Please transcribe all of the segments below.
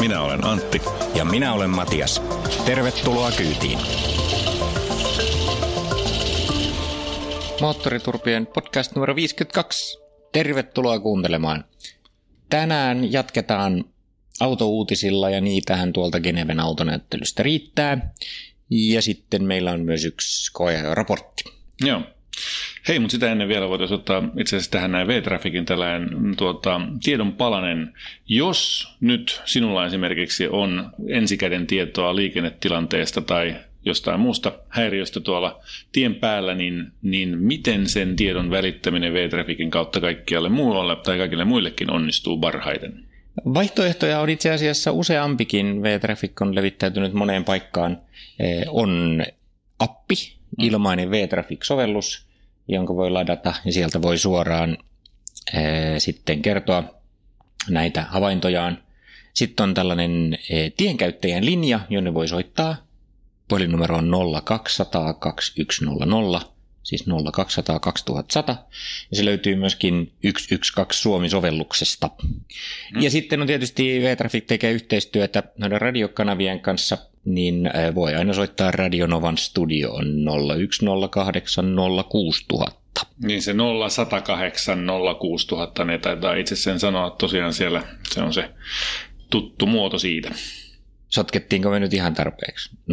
Minä olen Antti. Ja minä olen Matias. Tervetuloa kyytiin. Moottoriturpien podcast numero 52. Tervetuloa kuuntelemaan. Tänään jatketaan autouutisilla ja niitähän tuolta Geneven autonäyttelystä riittää. Ja sitten meillä on myös yksi koe-raportti. Joo. Hei, mutta sitä ennen vielä voitaisiin ottaa itse asiassa tähän näin V-Trafficin tällainen tuota, tiedon palanen. Jos nyt sinulla esimerkiksi on ensikäden tietoa liikennetilanteesta tai jostain muusta häiriöstä tuolla tien päällä, niin, niin miten sen tiedon välittäminen V-Trafficin kautta kaikkialle muualle tai kaikille muillekin onnistuu parhaiten? Vaihtoehtoja on itse asiassa useampikin. V-Traffic on levittäytynyt moneen paikkaan. Eh, on appi, mm. ilmainen V-Traffic-sovellus, jonka voi ladata ja sieltä voi suoraan ää, sitten kertoa näitä havaintojaan. Sitten on tällainen ää, tienkäyttäjän linja, jonne voi soittaa. Puhelinnumero on 0200 2100, siis 0200 2100. Ja se löytyy myöskin 112 Suomi-sovelluksesta. Mm. Ja sitten on tietysti V-Traffic tekee yhteistyötä noiden radiokanavien kanssa, niin voi aina soittaa Radionovan studioon 0108 06000. Niin se 0108 06000, ne taitaa itse sen sanoa tosiaan siellä, se on se tuttu muoto siitä. Sotkettiinko me nyt ihan tarpeeksi? 0108060000.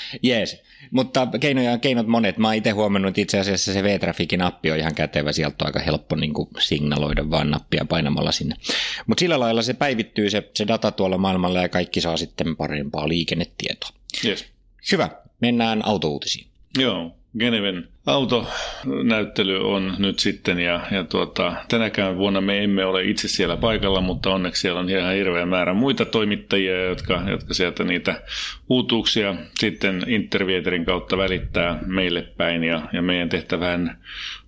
Jees. Mutta keinoja keinot monet. Mä oon itse huomannut, että itse asiassa se V-Trafficin appi on ihan kätevä. Sieltä on aika helppo niin kuin signaloida vaan nappia painamalla sinne. Mutta sillä lailla se päivittyy se, se data tuolla maailmalla ja kaikki saa sitten parempaa liikennetietoa. Yes. Hyvä. Mennään autouutisiin. Joo. Geneven autonäyttely on nyt sitten ja, ja tuota, tänäkään vuonna me emme ole itse siellä paikalla, mutta onneksi siellä on ihan hirveä määrä muita toimittajia, jotka, jotka sieltä niitä uutuuksia sitten Intervieterin kautta välittää meille päin ja, ja meidän tehtävään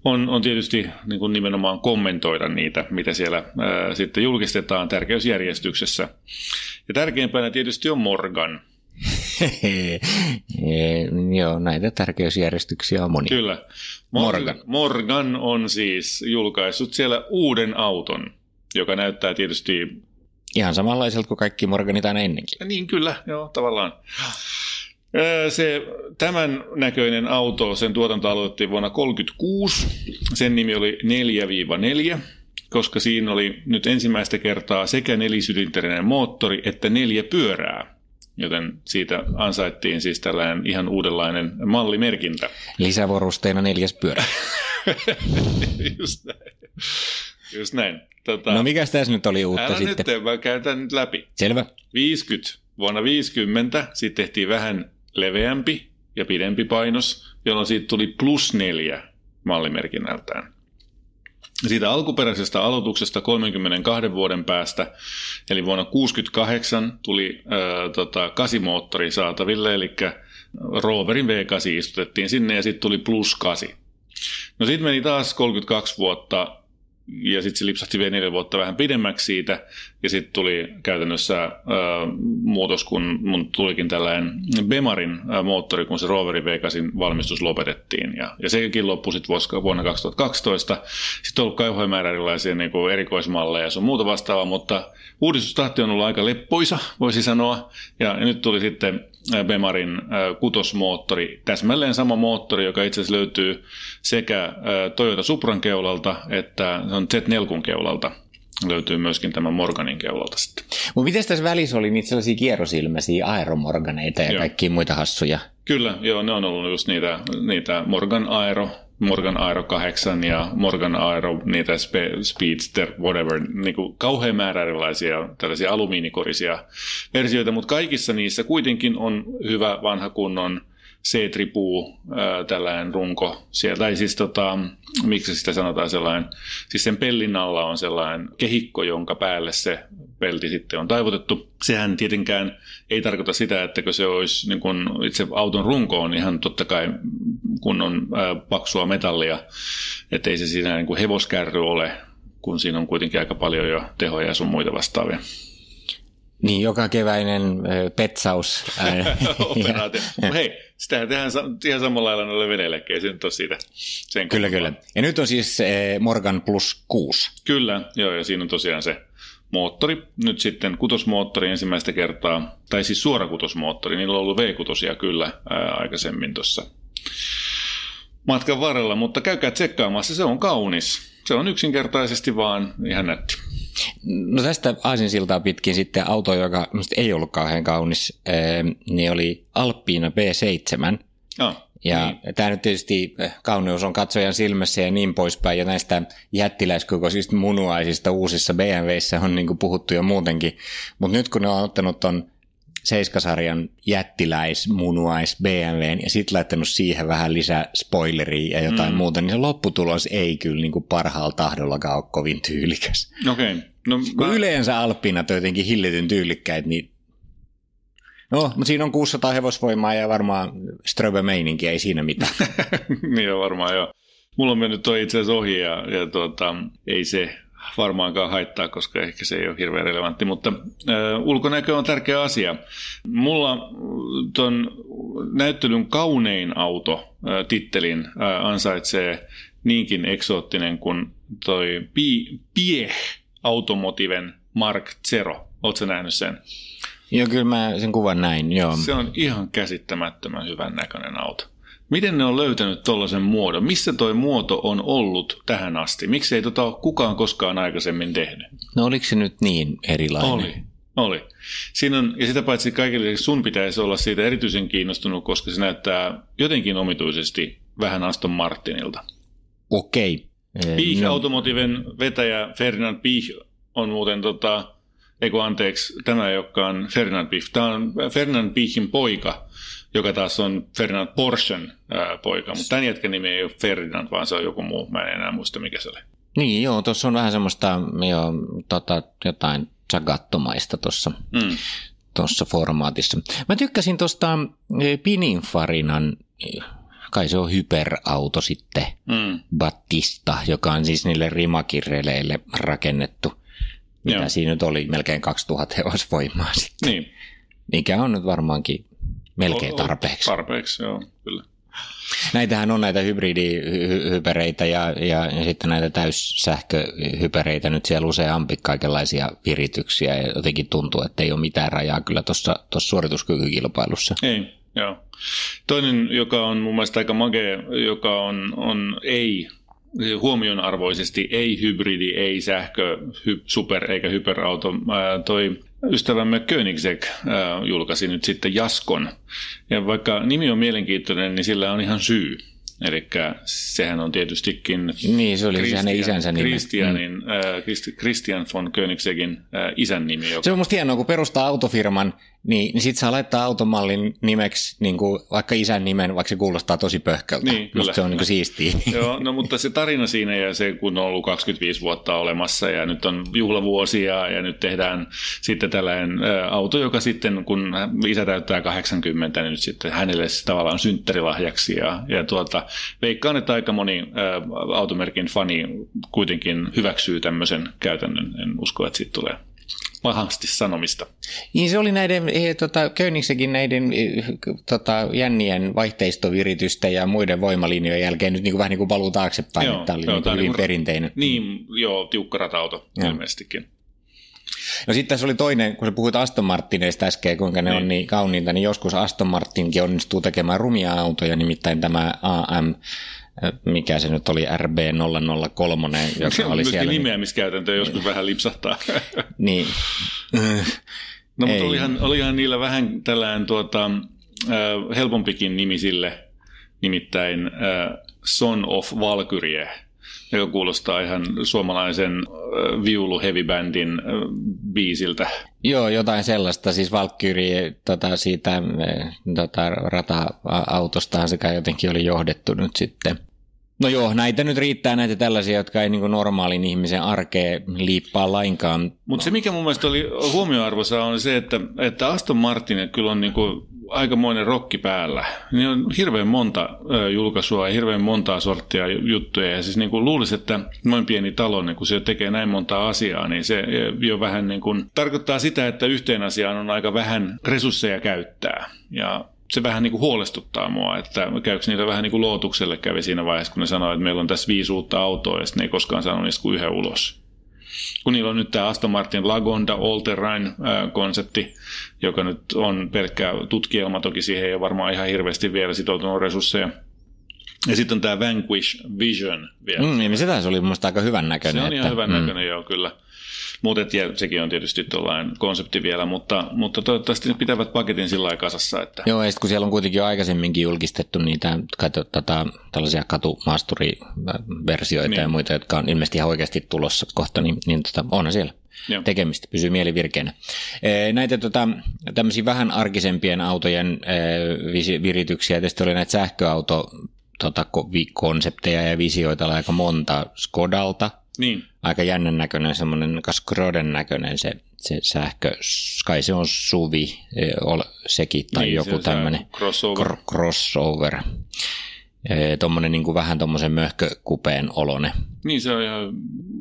on, on tietysti niin kuin nimenomaan kommentoida niitä, mitä siellä ää, sitten julkistetaan tärkeysjärjestyksessä. Ja tärkeimpänä tietysti on Morgan – Joo, näitä tärkeysjärjestyksiä on moni. Kyllä. Morgan. Morgan on siis julkaissut siellä uuden auton, joka näyttää tietysti... Ihan samanlaiselta kuin kaikki Morganit aina ennenkin. Niin kyllä, joo, tavallaan. Se, tämän näköinen auto, sen tuotanto aloitettiin vuonna 1936. Sen nimi oli 4-4, koska siinä oli nyt ensimmäistä kertaa sekä nelisylinterinen moottori että neljä pyörää joten siitä ansaittiin siis tällainen ihan uudenlainen mallimerkintä. Lisävorusteena neljäs pyörä. Just näin. Just näin. Tota, no mikä tässä nyt oli uutta älä sitten? nyt, mä käytän nyt läpi. Selvä. 50. Vuonna 50 sitten tehtiin vähän leveämpi ja pidempi painos, jolloin siitä tuli plus neljä mallimerkinnältään siitä alkuperäisestä aloituksesta 32 vuoden päästä, eli vuonna 68 tuli tota, kasimoottori saataville, eli Roverin V8 istutettiin sinne ja sitten tuli plus 8. No sitten meni taas 32 vuotta ja sitten se lipsahti vielä neljä vuotta vähän pidemmäksi siitä, ja sitten tuli käytännössä äh, muutos, kun mun tulikin tällainen Bemarin äh, moottori, kun se Roverin V8 valmistus lopetettiin, ja, ja sekin loppui sitten vuonna 2012. Sitten on ollut kauhean määrä erilaisia niin kuin erikoismalleja ja sun muuta vastaavaa, mutta uudistustahti on ollut aika leppoisa, voisi sanoa, ja, ja nyt tuli sitten Bemarin kutosmoottori, täsmälleen sama moottori, joka itse asiassa löytyy sekä Toyota Supran keulalta että on Z4 keulalta löytyy myöskin tämä Morganin keulalta sitten. Mutta miten tässä välissä oli niitä sellaisia kierrosilmäisiä aeromorganeita ja joo. kaikkia muita hassuja? Kyllä, joo, ne on ollut just niitä, niitä Morgan Aero, Morgan Aero 8 ja Morgan Aero, niitä Spe- Speedster, whatever, niin kuin kauhean määrä erilaisia tällaisia alumiinikorisia versioita, mutta kaikissa niissä kuitenkin on hyvä vanha kunnon C-tripuu, tällainen runko siellä, tai siis tota, miksi sitä sanotaan sellainen, siis sen pellin alla on sellainen kehikko, jonka päälle se pelti sitten on taivutettu. Sehän tietenkään ei tarkoita sitä, että se olisi niin kun itse auton runko on ihan totta kai kunnon ää, paksua metallia, että ei se siinä niin kuin hevoskärry ole, kun siinä on kuitenkin aika paljon jo tehoja ja sun muita vastaavia. Niin, joka keväinen petsaus. Operaatio. Hei, sitähän tehdään ihan samalla lailla noille veneillekin, ei se nyt ole siitä sen Kyllä, kyllä. Ja nyt on siis Morgan Plus 6. Kyllä, joo, ja siinä on tosiaan se moottori. Nyt sitten kutosmoottori ensimmäistä kertaa, tai siis suorakutosmoottori, niillä on ollut V6 kyllä ää, aikaisemmin tuossa matkan varrella, mutta käykää tsekkaamassa, se on kaunis. Se on yksinkertaisesti vaan ihan nätti. No tästä aasinsiltaa pitkin sitten auto, joka ei ollut kauhean kaunis, niin oli Alppiina B7. Oh, ja niin. tämä nyt tietysti eh, kauneus on katsojan silmässä ja niin poispäin, ja näistä jättiläiskokoisista munuaisista uusissa BMWissä on niin kuin puhuttu jo muutenkin, mutta nyt kun ne on ottanut ton Seiskasarjan jättiläis, munuais BMW ja sitten laittanut siihen vähän lisää spoileria ja jotain mm. muuta, niin se lopputulos ei kyllä niin kuin parhaalla tahdollakaan ole kovin tyylikäs. Okei. Okay. No, kun mä... yleensä Alppinat on jotenkin hillityn tyylikkäitä, niin No, mutta siinä on 600 hevosvoimaa ja varmaan ströbe meininki ei siinä mitään. niin on varmaan joo. Mulla on mennyt toi itse asiassa ohi ja, ja tuota, ei se varmaankaan haittaa, koska ehkä se ei ole hirveän relevantti, mutta äh, ulkonäkö on tärkeä asia. Mulla tuon näyttelyn kaunein auto äh, tittelin äh, ansaitsee niinkin eksoottinen kuin toi Pie Automotiven Mark Zero. Oletko nähnyt sen? Joo, kyllä mä sen kuvan näin, joo. Se on ihan käsittämättömän hyvän näköinen auto. Miten ne on löytänyt tuollaisen muodon? Missä toi muoto on ollut tähän asti? Miksi ei tota kukaan koskaan aikaisemmin tehnyt? No oliko se nyt niin erilainen? Oli. Oli. Siinä on, ja sitä paitsi kaikille sun pitäisi olla siitä erityisen kiinnostunut, koska se näyttää jotenkin omituisesti vähän Aston Martinilta. Okei. Piih no. Automotiven vetäjä Ferdinand Piih on muuten tota, Eiku anteeksi, tämä ei olekaan Ferdinand Piih. Tämä on Ferdinand Piihin poika, joka taas on Ferdinand Porschen ää, poika. Mutta tämän jätkän nimi ei ole Ferdinand, vaan se on joku muu. Mä en enää muista, mikä se oli. Niin, joo, tuossa on vähän semmoista jo, tota, jotain sagattomaista tuossa mm. Formaatissa. Mä tykkäsin tuosta e, Pininfarinan, kai se on hyperauto sitten, mm. Battista, joka on siis niille rimakirreleille rakennettu mitä Joo. siinä nyt oli, melkein 2000 hevosvoimaa sitten. Niin. Mikä on nyt varmaankin melkein tarpeeksi. Tarpeeksi, joo, kyllä. Näitähän on näitä hybridihypereitä ja, ja, ja sitten näitä täyssähköhypereitä nyt siellä useampi kaikenlaisia virityksiä ja jotenkin tuntuu, että ei ole mitään rajaa kyllä tuossa suorituskykykilpailussa. Ei, joo. Toinen, joka on mun mielestä aika magea, joka on, on ei huomionarvoisesti ei hybridi, ei sähkö, hy, super eikä hyperauto. Ää, toi ystävämme Koenigsegg ää, julkaisi nyt sitten Jaskon. Ja vaikka nimi on mielenkiintoinen, niin sillä on ihan syy. Eli sehän on tietystikin niin, se oli Christian, hänen isänsä nimi. Christianin, mm. äh, Christian von Koenigsegin äh, isän nimi. Joka... Se on musta hienoa, kun perustaa autofirman, niin, niin sitten saa laittaa automallin nimeksi niin kuin vaikka isän nimen, vaikka se kuulostaa tosi pöhköltä. Niin, kyllä. se on niin siistiä. Joo, no mutta se tarina siinä ja se, kun on ollut 25 vuotta olemassa ja nyt on juhlavuosia ja nyt tehdään sitten tällainen ä, auto, joka sitten, kun isä täyttää 80, niin nyt sitten hänelle se tavallaan synttärilahjaksi. Ja, ja tuota, veikkaan, että aika moni ä, automerkin fani kuitenkin hyväksyy tämmöisen käytännön. En usko, että siitä tulee pahasti sanomista. Niin se oli näiden, eh, tota, Königsekin näiden eh, tota, jännien vaihteistoviritysten ja muiden voimalinjojen jälkeen nyt niin kuin, vähän niin kuin paluu taaksepäin, joo, että tämä oli joo, niin hyvin niin perinteinen. Niin, joo, tiukka ratauto joo. ilmeisestikin. No sitten tässä oli toinen, kun sä puhuit Aston Martineista äsken, kuinka ne niin. on niin kauniita, niin joskus Aston Martinkin onnistuu tekemään rumia autoja, nimittäin tämä AM mikä se nyt oli, RB003, joka oli siellä. Niin- nimeämiskäytäntö joskus vähän lipsahtaa. niin. No mutta olihan, olihan niillä vähän tällään tuota, äh, helpompikin nimi sille, nimittäin äh, Son of Valkyrie, joka kuulostaa ihan suomalaisen äh, viulu heavy bandin äh, biisiltä. Joo, jotain sellaista. Siis Valkyrie tota, siitä äh, tota, rata-autostahan sekä jotenkin oli johdettu nyt sitten. No joo, näitä nyt riittää näitä tällaisia, jotka ei niin normaalin ihmisen arkeen liippaa lainkaan. Mutta se, mikä mun mielestä oli huomioarvoisa, on se, että, että Aston Martin kyllä on niin kuin aikamoinen rokki päällä. Niin on hirveän monta julkaisua ja hirveän montaa sorttia juttuja. Ja siis niin kuin luulisi, että noin pieni talo, niin kun se tekee näin monta asiaa, niin se jo vähän niin kuin tarkoittaa sitä, että yhteen asiaan on aika vähän resursseja käyttää. Ja se vähän niin kuin huolestuttaa mua, että käykö niitä vähän niin kuin lootukselle kävi siinä vaiheessa, kun ne sanoi, että meillä on tässä viisi uutta autoa ja sitten ne ei koskaan saanut niistä kuin yhden ulos. Kun niillä on nyt tämä Aston Martin Lagonda All Terrain-konsepti, joka nyt on pelkkä tutkielma, toki siihen ei ole varmaan ihan hirveästi vielä sitoutunut resursseja. Ja sitten on tämä Vanquish Vision vielä. Mm, niin se taisi oli mun aika hyvän näköinen. Se on ihan hyvän mm. näköinen, joo, kyllä. Mutta sekin on tietysti tuollainen konsepti vielä, mutta, mutta toivottavasti ne pitävät paketin sillä lailla kasassa. Että... Joo, ja kun siellä on kuitenkin jo aikaisemmin julkistettu niitä kato, tota, tällaisia katumaasturiversioita niin. ja muita, jotka on ilmeisesti ihan oikeasti tulossa kohta, niin, niin tota, onhan siellä. Joo. tekemistä, pysyy mieli virkeänä. Näitä tota, tämmöisiä vähän arkisempien autojen virityksiä, tietysti oli näitä sähköauto tota, konsepteja ja visioita aika monta Skodalta, niin. Aika jännän näköinen, semmoinen Skroden näköinen se, se sähkö. Kai se on suvi e, sekin tai niin, joku tämmöinen crossover. Kr- crossover. E, tuommoinen niin vähän tuommoisen möhkökupeen olone. Niin, se on ihan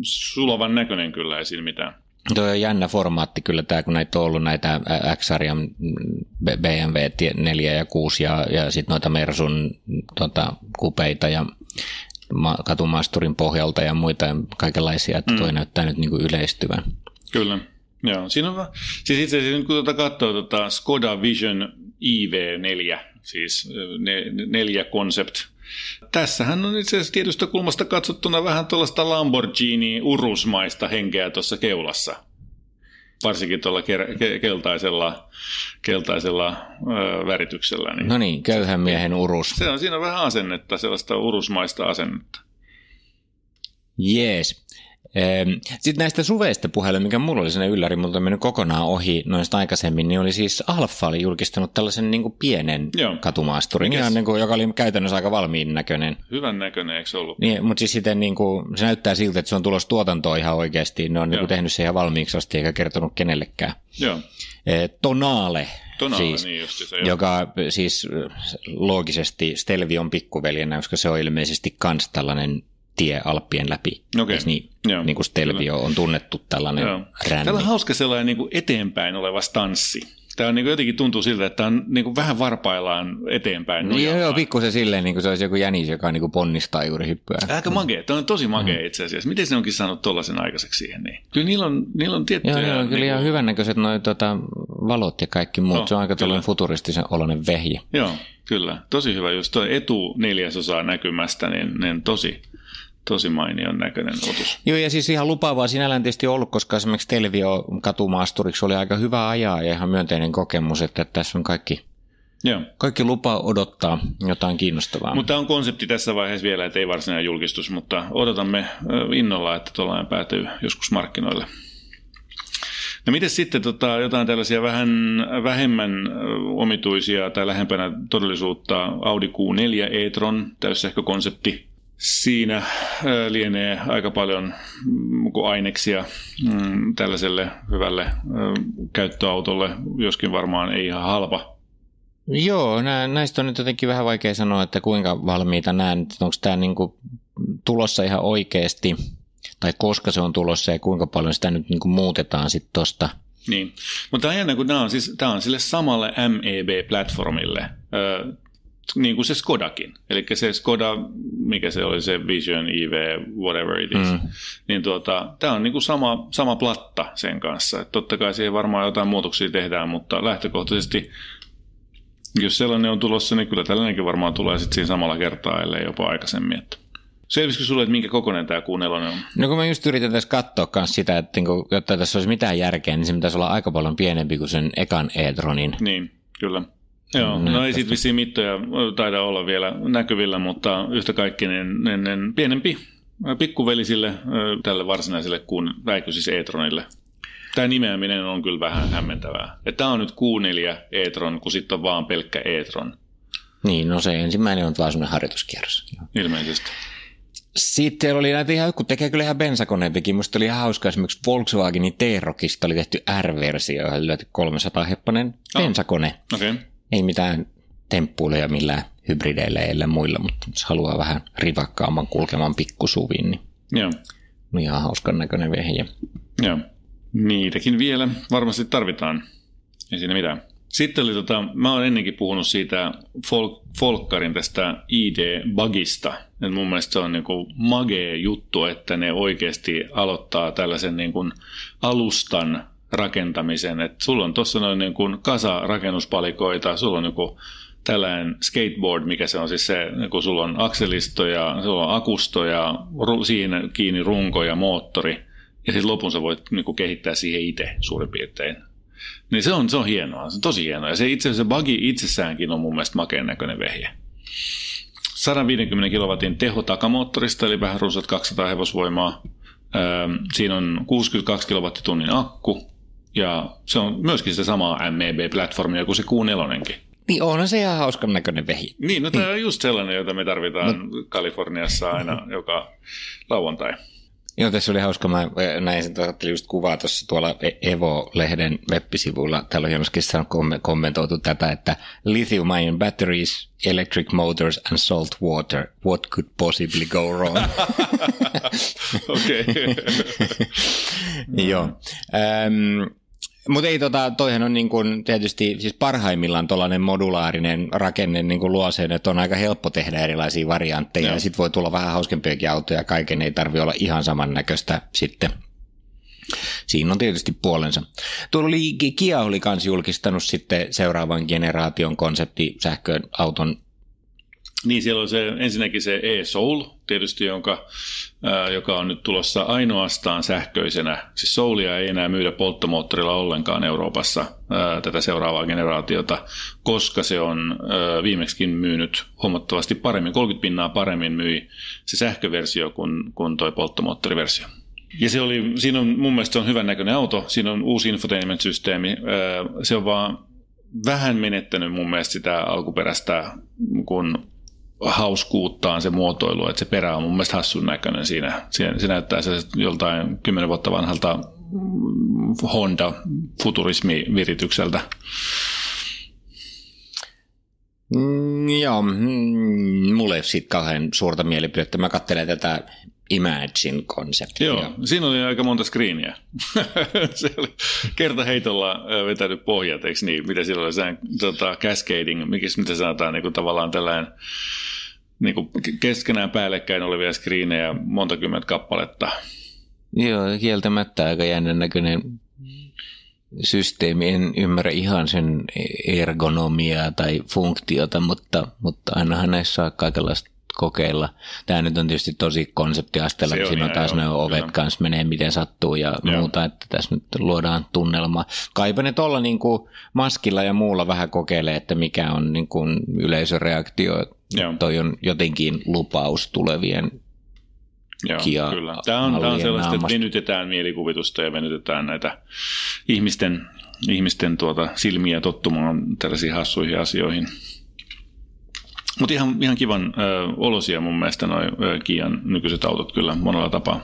sulavan näköinen kyllä, ei siinä mitään. Tuo on jännä formaatti kyllä tämä, kun näitä on ollut näitä X-sarjan BMW 4 ja 6 ja, ja sitten noita Mersun tota, kupeita ja katumaasturin pohjalta ja muita kaikenlaisia, että toi mm. näyttää nyt niin kuin yleistyvän. Kyllä. Joo, siinä on, siis itse asiassa kun tuota katsoo tuota Skoda Vision IV4, siis ne, neljä concept, Tässähän on itse asiassa tietystä kulmasta katsottuna vähän tuollaista Lamborghini urusmaista henkeä tuossa keulassa varsinkin tuolla ke- keltaisella, keltaisella ö, värityksellä. Niin no niin, köyhän miehen urus. Se on, siinä on vähän asennetta, sellaista urusmaista asennetta. Jees. Sitten näistä suveista puheluja, mikä mulla oli sellainen ylläri, mutta on mennyt kokonaan ohi noista aikaisemmin, niin oli siis Alfa oli julkistanut tällaisen niin kuin pienen Joo. katumaasturin, ihan niin kuin, joka oli käytännössä aika valmiin näköinen. Hyvän näköinen, eikö se ollut? Niin, mutta siis sitten niin kuin, se näyttää siltä, että se on tulossa tuotantoa ihan oikeasti. Ne on niin kuin tehnyt se ihan valmiiksi asti eikä kertonut kenellekään. Joo. Tonale, Tonale, siis, niin se, joka siis loogisesti Stelvion pikkuveljenä, koska se on ilmeisesti kans tällainen tie Alppien läpi. Okay. Niin, Joo, niin kuin Stelvio kyllä. on tunnettu tällainen Joo. ränni. Täällä on hauska sellainen niin kuin eteenpäin oleva stanssi. Tämä on niin kuin jotenkin tuntuu siltä, että on niin kuin vähän varpaillaan eteenpäin. No joo, joo, pikkusen silleen, niin kuin se olisi joku jänis, joka niin kuin ponnistaa juuri hyppyä. Aika magea. Tämä on tosi magea mm. itse asiassa. Miten se onkin saanut tuollaisen aikaiseksi siihen? Niin? Kyllä niillä on, niillä on tiettyjä... Joo, joo niin kyllä kuin... ihan hyvännäköiset noi, tota, valot ja kaikki muut. No, se on aika tällainen futuristisen oloinen vehje. Joo, kyllä. Tosi hyvä. Just tuo etu neljäsosaa näkymästä, niin, niin tosi, tosi mainion näköinen otus. Joo, ja siis ihan lupaavaa sinällään tietysti ollut, koska esimerkiksi Telvio katumaasturiksi oli aika hyvä ajaa ja ihan myönteinen kokemus, että tässä on kaikki, Joo. kaikki lupa odottaa jotain kiinnostavaa. Mutta on konsepti tässä vaiheessa vielä, että ei varsinainen julkistus, mutta odotamme innolla, että tuollainen päätyy joskus markkinoille. No miten sitten tota, jotain tällaisia vähän vähemmän omituisia tai lähempänä todellisuutta Audi Q4 e-tron täyssähkökonsepti Siinä lienee aika paljon mm, aineksia mm, tällaiselle hyvälle käyttöautolle, joskin varmaan ei ihan halpa. Joo, näistä on nyt jotenkin vähän vaikea sanoa, että kuinka valmiita näen, onko tämä niinku tulossa ihan oikeasti, tai koska se on tulossa ja kuinka paljon sitä nyt niinku muutetaan sitten tuosta. Niin, mutta tämä on kun tämä on, siis, tämä on sille samalle MEB-platformille niin kuin se Skodakin. Eli se Skoda, mikä se oli, se Vision EV, whatever it is, mm. niin tuota, tämä on niin kuin sama, sama platta sen kanssa. Et totta kai siihen varmaan jotain muutoksia tehdään, mutta lähtökohtaisesti jos sellainen on tulossa, niin kyllä tällainenkin varmaan tulee sitten siinä samalla kertaa, ellei jopa aikaisemmin. Että Selvisikö sulle, että minkä kokoinen tämä q on? No kun mä just yritän tässä katsoa myös sitä, että niinku, jotta tässä olisi mitään järkeä, niin se pitäisi olla aika paljon pienempi kuin sen ekan e-tronin. Niin, kyllä. Joo, no ei sitten vissiin mittoja taida olla vielä näkyvillä, mutta yhtä kaikki niin, niin, niin pienempi pikkuvelisille tälle varsinaiselle kuun, väikö siis e-tronille. Tämä nimeäminen on kyllä vähän hämmentävää. Tämä on nyt Q4 e-tron, kun sitten on vaan pelkkä e-tron. Niin, no se ensimmäinen on vaan semmoinen harjoituskierros. Ilmeisesti. Sitten oli näitä ihan, kun tekee kyllä ihan bensakoneempikin. Musta oli ihan hauska esimerkiksi Volkswagenin T-Rockista oli tehty R-versio, johon oli 300 heppanen bensakone. Okei. Okay. Ei mitään temppuiluja millään hybrideillä ja muilla, mutta jos haluaa vähän rivakkaamman kulkevan pikkusuvin, niin Joo. on ihan hauskan näköinen vehje. Joo. Niitäkin vielä varmasti tarvitaan. Ei siinä mitään. Sitten oli tota, mä oon ennenkin puhunut siitä Folk, Folkkarin tästä ID-bugista. Et mun mielestä se on niinku magee juttu, että ne oikeasti aloittaa tällaisen niinku alustan rakentamisen. Et sulla on tuossa noin niinku kasa rakennuspalikoita, sulla on niinku tällainen skateboard, mikä se on siis se, kun sulla on akselisto ja sulla on akusto ja ru, siinä kiinni runko ja moottori. Ja sitten lopun sä voit niinku kehittää siihen itse suurin piirtein. Niin se on, se on hienoa, se on tosi hienoa. Ja se itse asiassa buggy itsessäänkin on mun mielestä makeen näköinen vehje. 150 kilowatin teho takamoottorista, eli vähän runsat 200 hevosvoimaa. Öö, Siinä on 62 kilowattitunnin akku, ja se on myöskin sitä samaa MEB-platformia kuin se Q4. Niin onhan se ihan hauskan näköinen vehje. Niin, no tämä on just sellainen, jota me tarvitaan no. Kaliforniassa aina joka lauantai. Joo, tässä oli hauska. Mä näin sen, ajattelin just kuvaa tuossa tuolla Evo-lehden web-sivuilla. Täällä on kom- kommentoitu tätä, että lithium ion batteries, electric motors and salt water. What could possibly go wrong? Okei. Joo. Ähm, mutta ei tota, toihan on niin kuin tietysti siis parhaimmillaan tuollainen modulaarinen rakenne niin kuin luo sen, että on aika helppo tehdä erilaisia variantteja Joo. ja sitten voi tulla vähän hauskempiakin autoja, kaiken ei tarvi olla ihan samannäköistä sitten. Siinä on tietysti puolensa. Tuolla oli, Kia oli myös julkistanut sitten seuraavan generaation konsepti sähköauton Niin, siellä on se, ensinnäkin se e-Soul, tietysti, jonka, ää, joka on nyt tulossa ainoastaan sähköisenä. Siis Soulia ei enää myydä polttomoottorilla ollenkaan Euroopassa ää, tätä seuraavaa generaatiota, koska se on ää, viimeksikin myynyt huomattavasti paremmin, 30 pinnaa paremmin myi se sähköversio kuin, kuin toi polttomoottoriversio. Ja se oli, siinä on mun mielestä se on hyvän näköinen auto, siinä on uusi infotainment-systeemi, se on vaan vähän menettänyt mun mielestä sitä alkuperäistä kun hauskuuttaan se muotoilu, että se perä on mun mielestä hassun näköinen siinä. Se, se näyttää se joltain kymmenen vuotta vanhalta mm, Honda-futurismiviritykseltä. Mm, joo, mm, mulla ei ole siitä kauhean suurta mielipidettä. Mä katselen tätä Imagine-konseptia. Joo, siinä oli aika monta screeniä. se oli kertaheitolla ö, vetänyt pohjat, eikö niin? Mitä siellä oli se tota, cascading, mikä, mitä sanotaan, niin kuin tavallaan tällainen niin kuin keskenään päällekkäin olevia screenejä, monta kymmentä kappaletta. Joo, kieltämättä aika jännän näköinen systeemi. En ymmärrä ihan sen ergonomiaa tai funktiota, mutta, mutta ainahan näissä saa kaikenlaista kokeilla. Tämä nyt on tietysti tosi konseptiasteella, Se kun siinä on taas ne ovet kyllä. kanssa menee miten sattuu ja Joo. muuta, että tässä nyt luodaan tunnelmaa. Kaipa ne tuolla niin kuin maskilla ja muulla vähän kokeilee, että mikä on niin kuin yleisöreaktio. Joo. Toi on jotenkin lupaus tulevien Joo, Kia kyllä. Tämä on, tämä on sellaista, että naamasta. venytetään mielikuvitusta ja venytetään näitä ihmisten, ihmisten tuota silmiä tottumaan tällaisiin hassuihin asioihin. Mutta ihan, ihan kivan ö, olosia mun mielestä noin Kian nykyiset autot kyllä monella tapaa.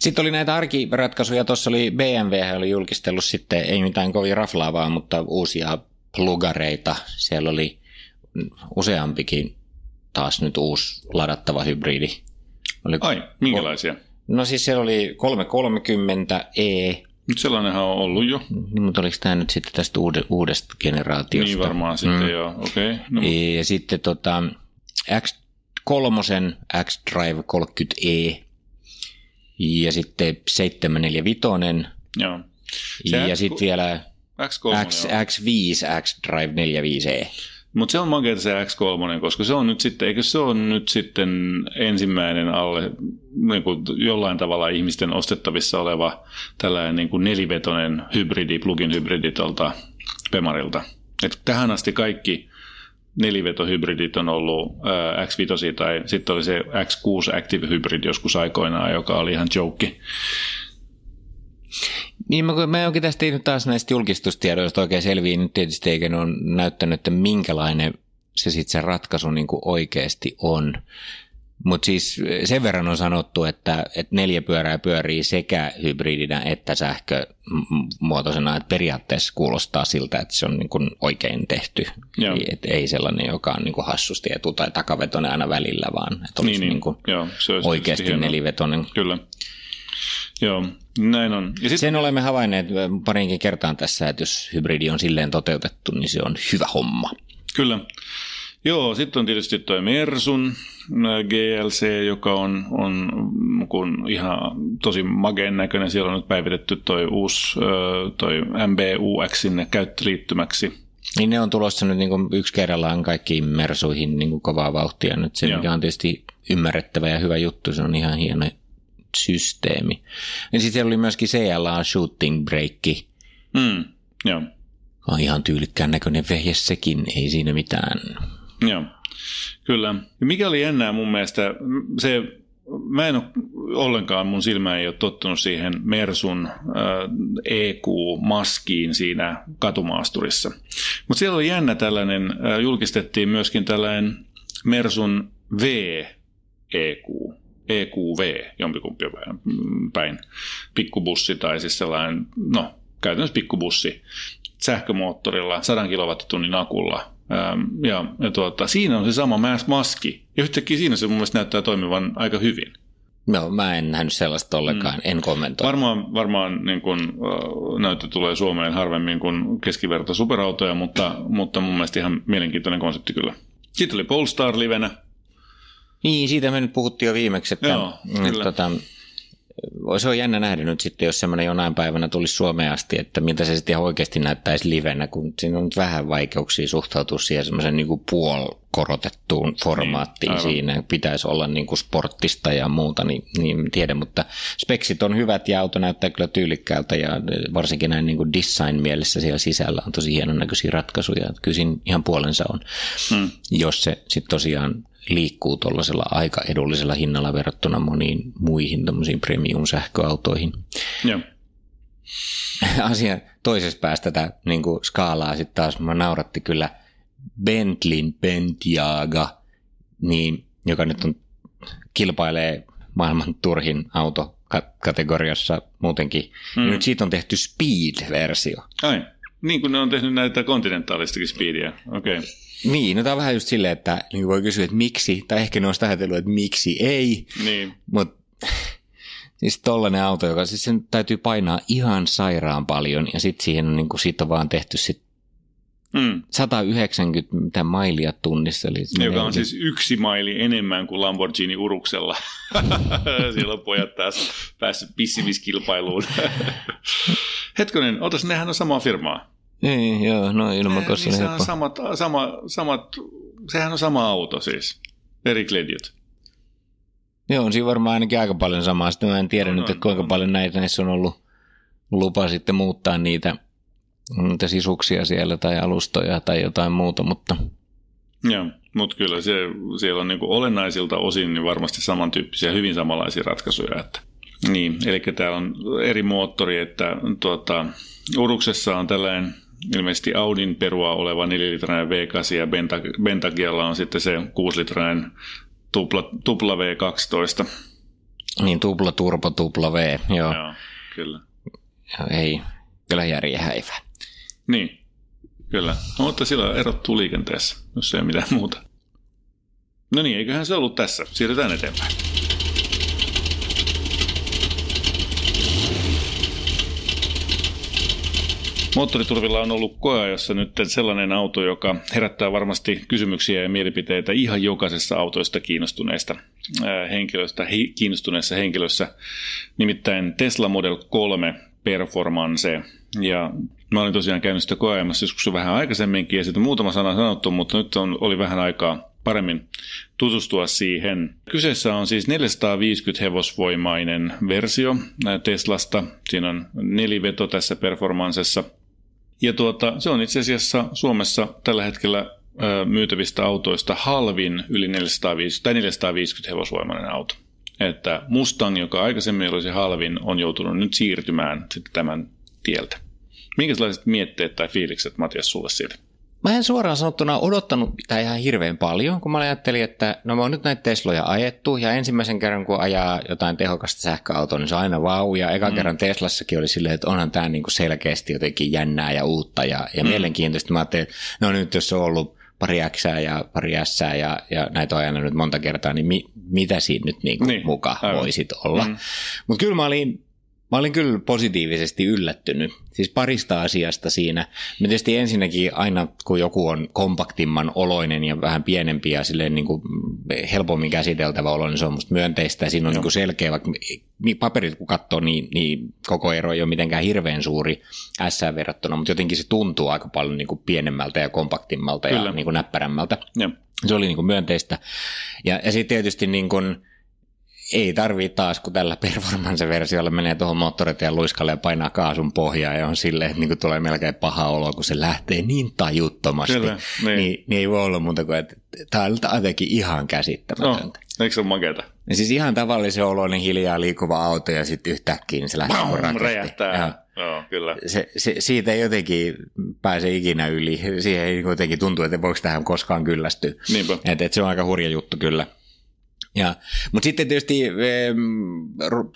Sitten oli näitä arkiratkaisuja. Tuossa oli BMW oli julkistellut sitten, ei mitään kovin raflaavaa, mutta uusia plugareita. Siellä oli useampikin taas nyt uusi ladattava hybridi. Oli, Ai, minkälaisia? No siis siellä oli 330e, Nyt sellainenhan on ollut jo. niin, mutta oliko tämä nyt sitten tästä uude, uudesta generaatiosta? Niin varmaan sitten Mm. joo, okei. Okay. No, Ja sitten tota, X3, X-Drive 30e ja sitten 745 joo. Se ja X- sitten vielä X3 X, on. X5, X-Drive 45e. Mutta se on makeata se X3, koska se on nyt sitten, eikö se on nyt sitten ensimmäinen alle niin kuin jollain tavalla ihmisten ostettavissa oleva tällainen niin kuin nelivetoinen hybridi, plugin hybridi tuolta Pemarilta. Et tähän asti kaikki nelivetohybridit on ollut ää, X5 tai sitten oli se X6 Active Hybrid joskus aikoinaan, joka oli ihan joke. Niin mä, mä onkin tästä tehnyt taas näistä julkistustiedoista oikein selviin. Nyt tietysti eikä ne ole näyttänyt, että minkälainen se sitten se ratkaisu niin kuin oikeasti on. Mutta siis sen verran on sanottu, että, että neljä pyörää pyörii sekä hybridinä että sähkömuotoisena, että periaatteessa kuulostaa siltä, että se on niin kuin oikein tehty. Joo. Et ei sellainen, joka on niin kuin hassusti etu- tai takavetoinen aina välillä, vaan että olisi niin, niin. Niin kuin Joo, se olisi oikeasti nelivetoinen. Kyllä. Joo, näin on. Ja sit... Sen olemme havainneet parinkin kertaan tässä, että jos hybridi on silleen toteutettu, niin se on hyvä homma. Kyllä. Joo, sitten on tietysti tuo Mersun GLC, joka on, on kun ihan tosi mageen näköinen. Siellä on nyt päivitetty toi uusi toi MBUX sinne käyttöliittymäksi. Niin ne on tulossa nyt niin kuin yksi kerrallaan kaikkiin Mersuihin niin kuin kovaa vauhtia nyt. Se, Joo. mikä on tietysti ymmärrettävä ja hyvä juttu, se on ihan hieno systeemi. Ja sitten siellä oli myöskin CLA Shooting Break. Mm, joo. On ihan tyylikkään näköinen vehje sekin, ei siinä mitään. Joo, kyllä. Ja mikä oli jännää mun mielestä, se, mä en ole ollenkaan, mun silmä ei ole tottunut siihen Mersun äh, EQ-maskiin siinä katumaasturissa. Mutta siellä oli jännä tällainen, äh, julkistettiin myöskin tällainen Mersun V-EQ, EQV, jompikumpi päin, pikkubussi tai siis sellainen, no käytännössä pikkubussi sähkömoottorilla 100 kilowattitunnin akulla Ähm, ja, ja tuota, siinä on se sama maski. Ja yhtäkkiä siinä se mun mielestä näyttää toimivan aika hyvin. No, mä en nähnyt sellaista ollenkaan, mm. en kommentoi. Varmaan, varmaan niin kun, näyttö tulee Suomeen harvemmin kuin keskiverto superautoja, mutta, mutta mun mielestä ihan mielenkiintoinen konsepti kyllä. Sitten oli Polestar livenä. Niin, siitä me nyt puhuttiin jo viimeksi, että, Joo, että, tota, se on jännä nähdä nyt sitten, jos semmoinen jonain päivänä tulisi Suomeen asti, että miltä se sitten ihan oikeasti näyttäisi livenä, kun siinä on nyt vähän vaikeuksia suhtautua siihen semmoisen niin puolkorotettuun formaattiin niin, siinä. Pitäisi olla niin kuin sporttista ja muuta, niin, niin tiedä, mutta speksit on hyvät ja auto näyttää kyllä tyylikkäältä ja varsinkin näin niin kuin design mielessä siellä sisällä on tosi hienon näköisiä ratkaisuja. Kyllä siinä ihan puolensa on, hmm. jos se sitten tosiaan liikkuu tuollaisella aika edullisella hinnalla verrattuna moniin muihin premium-sähköautoihin. Joo. Asia toisessa päästä tätä niin kuin skaalaa sitten taas mä nauratti kyllä Bentleyn Bentiaga, niin, joka nyt on, kilpailee maailman turhin auto kategoriassa muutenkin. Mm. Nyt siitä on tehty Speed-versio. Ai, niin kuin ne on tehnyt näitä kontinentaalistakin Speedia. Okei. Okay. Niin, no tämä on vähän just silleen, että niin voi kysyä, että miksi, tai ehkä ne on ajatellut, että miksi ei, niin. mutta siis tollainen auto, joka siis sen täytyy painaa ihan sairaan paljon, ja sitten siihen on, niin kuin, sit on vaan tehty sit mm. 190 mitä mailia tunnissa. Eli Joka on siis yksi maili enemmän kuin Lamborghini Uruksella. Siellä on pojat taas päässyt pissimiskilpailuun. Hetkonen, otas, nehän on samaa firmaa. Niin, joo, no ilmakossa niin, on samat, sama, samat, sehän on sama auto siis, eri kledjut. Joo, on siinä varmaan ainakin aika paljon samaa. Sitten mä en tiedä no, nyt, että kuinka no. paljon näitä näissä on ollut lupa sitten muuttaa niitä, niitä sisuksia siellä tai alustoja tai jotain muuta, mutta... Joo, mutta kyllä se, siellä on niinku olennaisilta osin niin varmasti samantyyppisiä, hyvin samanlaisia ratkaisuja. Että. Niin, eli täällä on eri moottori, että tuota, Uruksessa on tällainen ilmeisesti Audin perua oleva 4-litrainen V8 ja Bentagialla on sitten se 6-litrainen tupla, tupla V12. Niin, tupla turbo, tupla V, joo. Joo, kyllä. Ei, kyllä järjen häivä. Niin, kyllä. No, mutta sillä erottuu liikenteessä, jos ei mitään muuta. No niin, eiköhän se ollut tässä. Siirrytään eteenpäin. Moottoriturvilla on ollut koeajassa nyt sellainen auto, joka herättää varmasti kysymyksiä ja mielipiteitä ihan jokaisessa autoista kiinnostuneista henkilöistä, he, kiinnostuneessa henkilössä, nimittäin Tesla Model 3 Performance. Ja mä olin tosiaan käynyt sitä koeajamassa joskus vähän aikaisemminkin ja sitten muutama sana sanottu, mutta nyt on, oli vähän aikaa paremmin tutustua siihen. Kyseessä on siis 450 hevosvoimainen versio Teslasta. Siinä on neliveto tässä performansessa. Ja tuota, se on itse asiassa Suomessa tällä hetkellä myytävistä autoista halvin yli 450, tai 450 hevosvoimainen auto. Että Mustang, joka aikaisemmin olisi halvin, on joutunut nyt siirtymään sitten tämän tieltä. Minkälaiset mietteet tai fiilikset, Matias, sulle siitä? Mä en suoraan sanottuna odottanut sitä ihan hirveän paljon, kun mä ajattelin, että no mä oon nyt näitä Tesloja ajettu, ja ensimmäisen kerran kun ajaa jotain tehokasta sähköautoa, niin se on aina vau, ja eka mm. kerran Teslassakin oli silleen, että onhan tämä niinku selkeästi jotenkin jännää ja uutta ja, ja mm. mielenkiintoista. Mä ajattelin, että no nyt jos on ollut pari X ja pari S ja, ja näitä on ajanut nyt monta kertaa, niin mi, mitä siinä nyt niinku niin, muka voisit olla. Mm. Mutta kyllä mä olin Mä olin kyllä positiivisesti yllättynyt. Siis parista asiasta siinä. Me tietysti ensinnäkin aina, kun joku on kompaktimman oloinen ja vähän pienempi ja silleen niin kuin helpommin käsiteltävä olo, niin se on musta myönteistä. Ja siinä on niin kuin selkeä, vaikka paperit kun katsoo, niin, niin koko ero ei ole mitenkään hirveän suuri S verrattuna, mutta jotenkin se tuntuu aika paljon niin kuin pienemmältä ja kompaktimmalta kyllä. ja niin kuin näppärämmältä. Ja. Se oli niin kuin myönteistä. Ja, ja sitten tietysti niin kuin, ei tarvii taas, kun tällä performance-versiolla menee tuohon moottoritien luiskalle ja painaa kaasun pohjaa ja on silleen, että niin tulee melkein paha olo, kun se lähtee niin tajuttomasti. Kyllä, niin. Niin, niin ei voi olla muuta kuin, että tämä on jotenkin ihan käsittämätöntä. No, eikö se ole makeata? Ja siis ihan tavallisen oloinen hiljaa liikuva auto ja sitten yhtäkkiä niin se lähtee Bam, räjähtää. Ja, Joo, kyllä. Se, se, siitä ei jotenkin pääse ikinä yli. Siihen ei jotenkin tuntu, että voiko tähän koskaan kyllästyä. Niinpä. Et, et se on aika hurja juttu kyllä. Ja, mutta sitten tietysti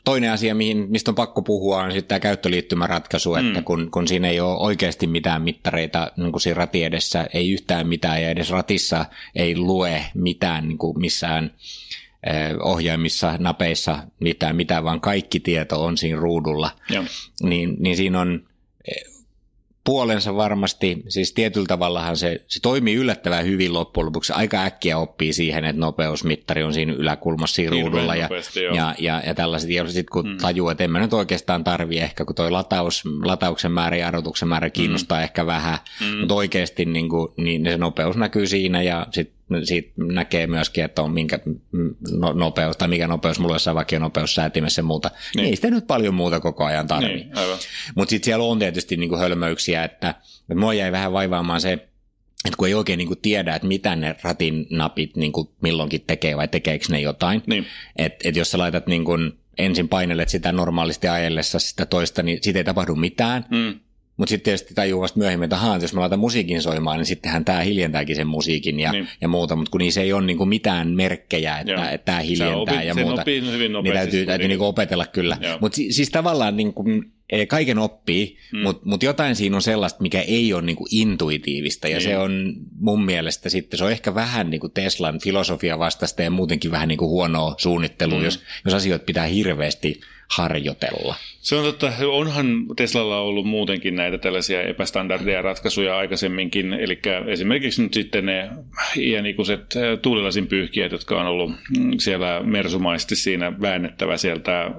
toinen asia, mihin, mistä on pakko puhua, on sitten tämä käyttöliittymäratkaisu, mm. että kun, kun siinä ei ole oikeasti mitään mittareita niin kuin siinä rati edessä, ei yhtään mitään, ja edes ratissa ei lue mitään niin kuin missään ohjaimissa, napeissa mitään, mitään, vaan kaikki tieto on siinä ruudulla, niin, niin siinä on puolensa varmasti, siis tietyllä tavallahan se, se toimii yllättävän hyvin loppujen lopuksi. Aika äkkiä oppii siihen, että nopeusmittari on siinä yläkulmassa siinä ruudulla ja, ja, ja, ja tällaiset. Ja sitten kun hmm. tajuu, että en mä nyt oikeastaan tarvi ehkä, kun toi lataus, latauksen määrä ja arvotuksen määrä kiinnostaa hmm. ehkä vähän, hmm. mutta oikeasti niin, kuin, niin se nopeus näkyy siinä ja sitten siitä näkee myöskin, että on minkä no, nopeus tai mikä nopeus mulla jossain nopeus säätimessä ja muuta. Niin. Ei sitä nyt paljon muuta koko ajan tarvitse. Niin, Mutta sitten siellä on tietysti niinku hölmöyksiä, että, että mua jäi vähän vaivaamaan se, että kun ei oikein niin kuin tiedä, että mitä ne ratin napit niin kuin milloinkin tekee vai tekeekö ne jotain. Niin. Että et jos sä laitat niin kuin ensin painelet sitä normaalisti ajellessa sitä toista, niin siitä ei tapahdu mitään. Mm. Mutta sitten tietysti tajuu vasta myöhemmin, että jos mä laitan musiikin soimaan, niin sittenhän tämä hiljentääkin sen musiikin ja, niin. ja muuta. Mutta kun niissä ei ole niinku mitään merkkejä, että, tämä hiljentää opit, ja muuta. Hyvin niin täytyy, täytyy niinku opetella kyllä. Mutta si, siis tavallaan niinku, kaiken oppii, mm. mutta mut jotain siinä on sellaista, mikä ei ole niinku intuitiivista. Ja niin. se on mun mielestä sitten, se on ehkä vähän niinku Teslan filosofia vastasta ja muutenkin vähän niinku huonoa suunnittelua, mm. jos, jos asioita pitää hirveästi harjoitella. Se on totta. Onhan Teslalla ollut muutenkin näitä tällaisia epästandardeja ratkaisuja aikaisemminkin. Eli esimerkiksi nyt sitten ne iänikuiset tuulilasin pyyhkiät, jotka on ollut siellä mersumaisesti siinä väännettävä sieltä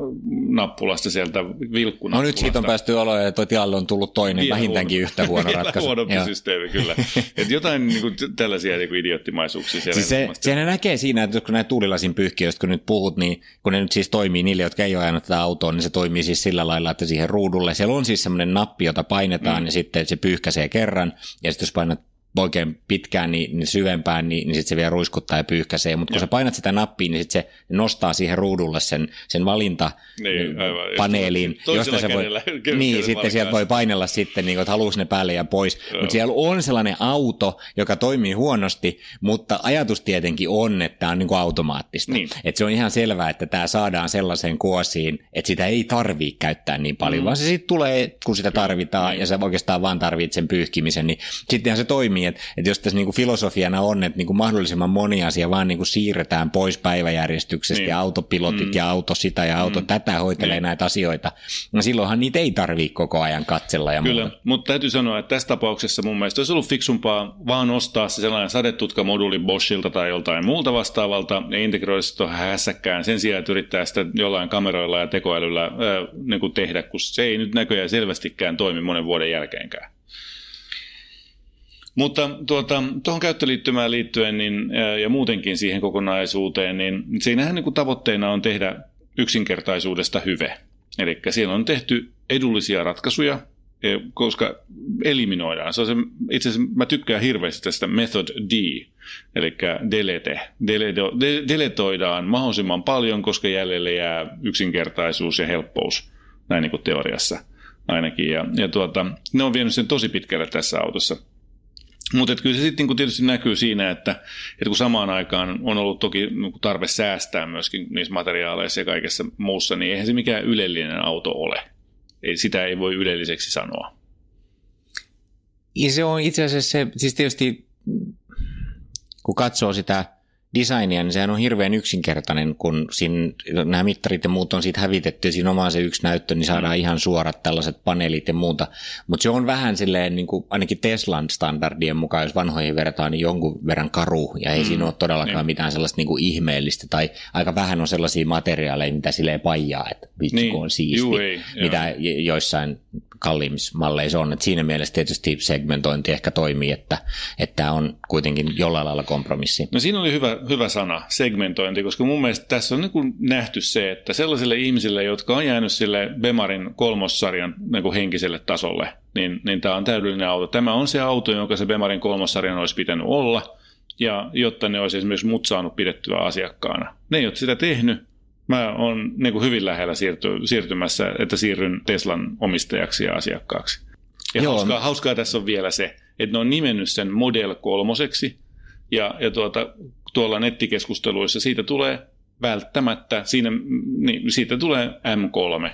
nappulasta, sieltä vilkkunappulasta. No nyt siitä on päästy oloja, että tilalle on tullut toinen Vielä vähintäänkin huono. yhtä huono ratkaisu. huonompi systeemi, kyllä. Et jotain niin kuin, tällaisia niin kuin idioottimaisuuksia siellä. Siis se, se näkee siinä, että kun näitä tuulilasin pyyhkiöistä kun nyt puhut, niin kun ne nyt siis toimii niille, jotka ei ole ajanut tätä autoa, niin se toimii siis sillä lailla, että siihen ruudulle, siellä on siis semmoinen nappi, jota painetaan mm. ja sitten se pyyhkäisee kerran ja sitten jos painat oikein pitkään, niin, niin syvempään, niin, niin sitten se vielä ruiskuttaa ja pyyhkäisee. Mutta kun sä painat sitä nappia, niin sitten se nostaa siihen ruudulle sen, sen valintapaneeliin. Niin, josta se voi, niin, sitten sieltä voi painella sitten, niin, että haluaisi ne päälle ja pois. Mutta siellä on sellainen auto, joka toimii huonosti, mutta ajatus tietenkin on, että tämä on niin kuin automaattista. Niin. Että se on ihan selvää, että tämä saadaan sellaiseen kuosiin, että sitä ei tarvitse käyttää niin paljon, mm. vaan se sitten tulee, kun sitä tarvitaan, niin. ja sä oikeastaan vaan tarvitset sen pyyhkimisen, niin sittenhän se toimii, että, että jos tässä niin kuin filosofiana on, että niin kuin mahdollisimman moni asia vaan niin kuin siirretään pois päiväjärjestyksestä niin. ja autopilotit mm. ja auto sitä ja auto mm. tätä hoitelee niin. näitä asioita, no silloinhan niitä ei tarvitse koko ajan katsella ja Kyllä, muuta. mutta täytyy sanoa, että tässä tapauksessa mun mielestä olisi ollut fiksumpaa vaan ostaa se sellainen sadetutka-moduli Boschilta tai joltain muulta vastaavalta ja integroida se tuohon hässäkkään sen sijaan, että yrittää sitä jollain kameroilla ja tekoälyllä ää, niin kuin tehdä, kun se ei nyt näköjään selvästikään toimi monen vuoden jälkeenkään. Mutta tuota, tuohon käyttöliittymään liittyen niin, ja muutenkin siihen kokonaisuuteen, niin siinähän niin kuin tavoitteena on tehdä yksinkertaisuudesta hyve. Eli siellä on tehty edullisia ratkaisuja, e, koska eliminoidaan. Se on se, itse asiassa mä tykkään hirveästi tästä method D, eli delete. Deleto, de, deletoidaan mahdollisimman paljon, koska jäljelle jää yksinkertaisuus ja helppous, näin niin kuin teoriassa ainakin. Ja, ja tuota, ne on vienyt sen tosi pitkälle tässä autossa. Mutta kyllä se sitten niin tietysti näkyy siinä, että, että kun samaan aikaan on ollut toki niinku tarve säästää myöskin niissä materiaaleissa ja kaikessa muussa, niin eihän se mikään ylellinen auto ole. Ei, sitä ei voi ylelliseksi sanoa. Ja se on itse asiassa se, siis tietysti kun katsoo sitä designia, niin sehän on hirveän yksinkertainen, kun siinä, nämä mittarit ja muut on siitä hävitetty ja siinä on vaan se yksi näyttö, niin saadaan mm. ihan suorat tällaiset paneelit ja muuta. Mutta se on vähän silleen, niin kuin ainakin Teslan standardien mukaan, jos vanhoihin verrataan, niin jonkun verran karu ja ei mm. siinä ole todellakaan niin. mitään sellaista niin kuin ihmeellistä tai aika vähän on sellaisia materiaaleja, mitä silleen paijaa, että vitsi niin. kun on siisti, Juu, ei, mitä joo. joissain kalliimmissa malleissa on. Et siinä mielessä tietysti segmentointi ehkä toimii, että tämä on kuitenkin jollain lailla kompromissi. No siinä oli hyvä, hyvä sana, segmentointi, koska mun mielestä tässä on niin nähty se, että sellaisille ihmisille, jotka on jäänyt sille Bemarin kolmossarjan niin henkiselle tasolle, niin, niin tämä on täydellinen auto. Tämä on se auto, jonka se Bemarin kolmossarjan olisi pitänyt olla, ja jotta ne olisi esimerkiksi mut saanut pidettyä asiakkaana. Ne ei ole sitä tehnyt, mä oon niin kuin hyvin lähellä siirty, siirtymässä, että siirryn Teslan omistajaksi ja asiakkaaksi. Ja Joo. hauskaa, hauskaa tässä on vielä se, että ne on nimennyt sen Model kolmoseksi, ja, ja tuota, tuolla nettikeskusteluissa siitä tulee välttämättä, siinä, niin, siitä tulee M3.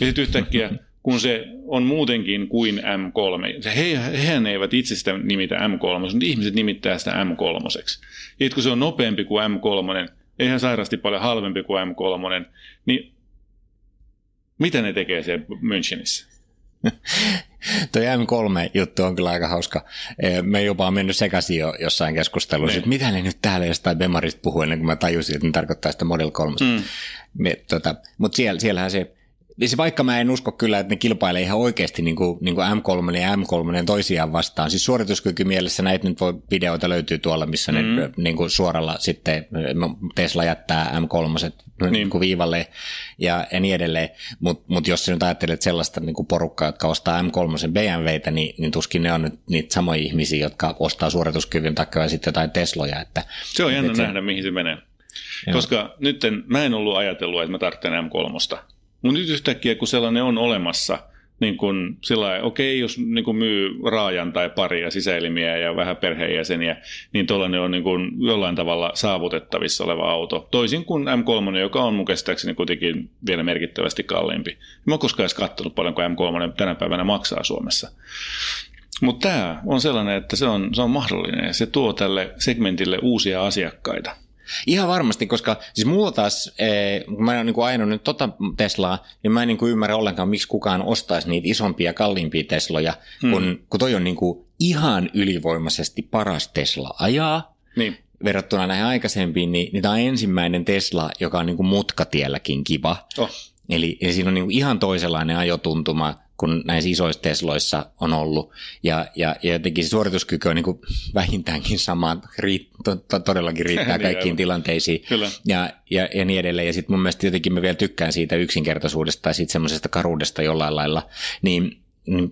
Ja sitten yhtäkkiä, kun se on muutenkin kuin M3, se he, hehän eivät itse sitä nimitä M3, mutta ihmiset nimittää sitä M3. Ja kun se on nopeampi kuin M3, ihan sairasti paljon halvempi kuin M3, niin mitä ne tekee siellä Münchenissä? Tuo M3-juttu on kyllä aika hauska. Me jopa on mennyt sekaisin jo jossain keskustelussa, niin. että mitä ne nyt täällä jostain Bemarista puhuu ennen kuin mä tajusin, että ne tarkoittaa sitä Model 3. Mm. tota, Mutta siellä, siellähän se Siis vaikka mä en usko kyllä, että ne kilpailee ihan oikeasti niin kuin, niin kuin M3 ja M3 toisiaan vastaan. Siis suorituskyky mielessä näitä nyt voi videoita löytyy tuolla, missä mm. ne niin kuin suoralla sitten Tesla jättää M3 niin. Niin kuin viivalle ja, niin edelleen. Mutta mut jos sä nyt ajattelet sellaista niin kuin porukkaa, jotka ostaa M3 BMWtä, niin, niin tuskin ne on nyt niitä samoja ihmisiä, jotka ostaa suorituskyvyn takia sitten jotain Tesloja. Että, se on jännä nähdä, se... mihin se menee. Joo. Koska nyt en, mä en ollut ajatellut, että mä tarvitsen M3. Mutta nyt yhtäkkiä, kun sellainen on olemassa, niin kun sillä okei, jos niin kun myy raajan tai paria sisäelimiä ja vähän perheenjäseniä, niin tuollainen on niin kun jollain tavalla saavutettavissa oleva auto. Toisin kuin M3, joka on mun käsittääkseni kuitenkin vielä merkittävästi kalliimpi. Mä oon koskaan edes katsonut paljon, kun M3 tänä päivänä maksaa Suomessa. Mutta tämä on sellainen, että se on, se on mahdollinen ja se tuo tälle segmentille uusia asiakkaita. Ihan varmasti, koska siis mulla taas, eh, kun mä oon niin ajanut nyt tota Teslaa, niin mä en niin kuin ymmärrä ollenkaan, miksi kukaan ostaisi niitä isompia, kalliimpia Tesloja, hmm. kun, kun toi on niin kuin ihan ylivoimaisesti paras Tesla ajaa. Niin. Verrattuna näihin aikaisempiin, niin, niin tämä on ensimmäinen Tesla, joka on niin kuin mutkatielläkin kiva. Oh. Eli, eli siinä on niin kuin ihan toisenlainen ajotuntuma kuin näissä isoissa Tesloissa on ollut. Ja, ja, ja jotenkin se suorituskyky on niin kuin vähintäänkin sama, riit, to, to, todellakin riittää niin, kaikkiin tilanteisiin. Kyllä. Ja, ja, ja niin edelleen. Ja sitten mun mielestä jotenkin mä vielä tykkään siitä yksinkertaisuudesta tai sitten semmoisesta karuudesta jollain lailla. Niin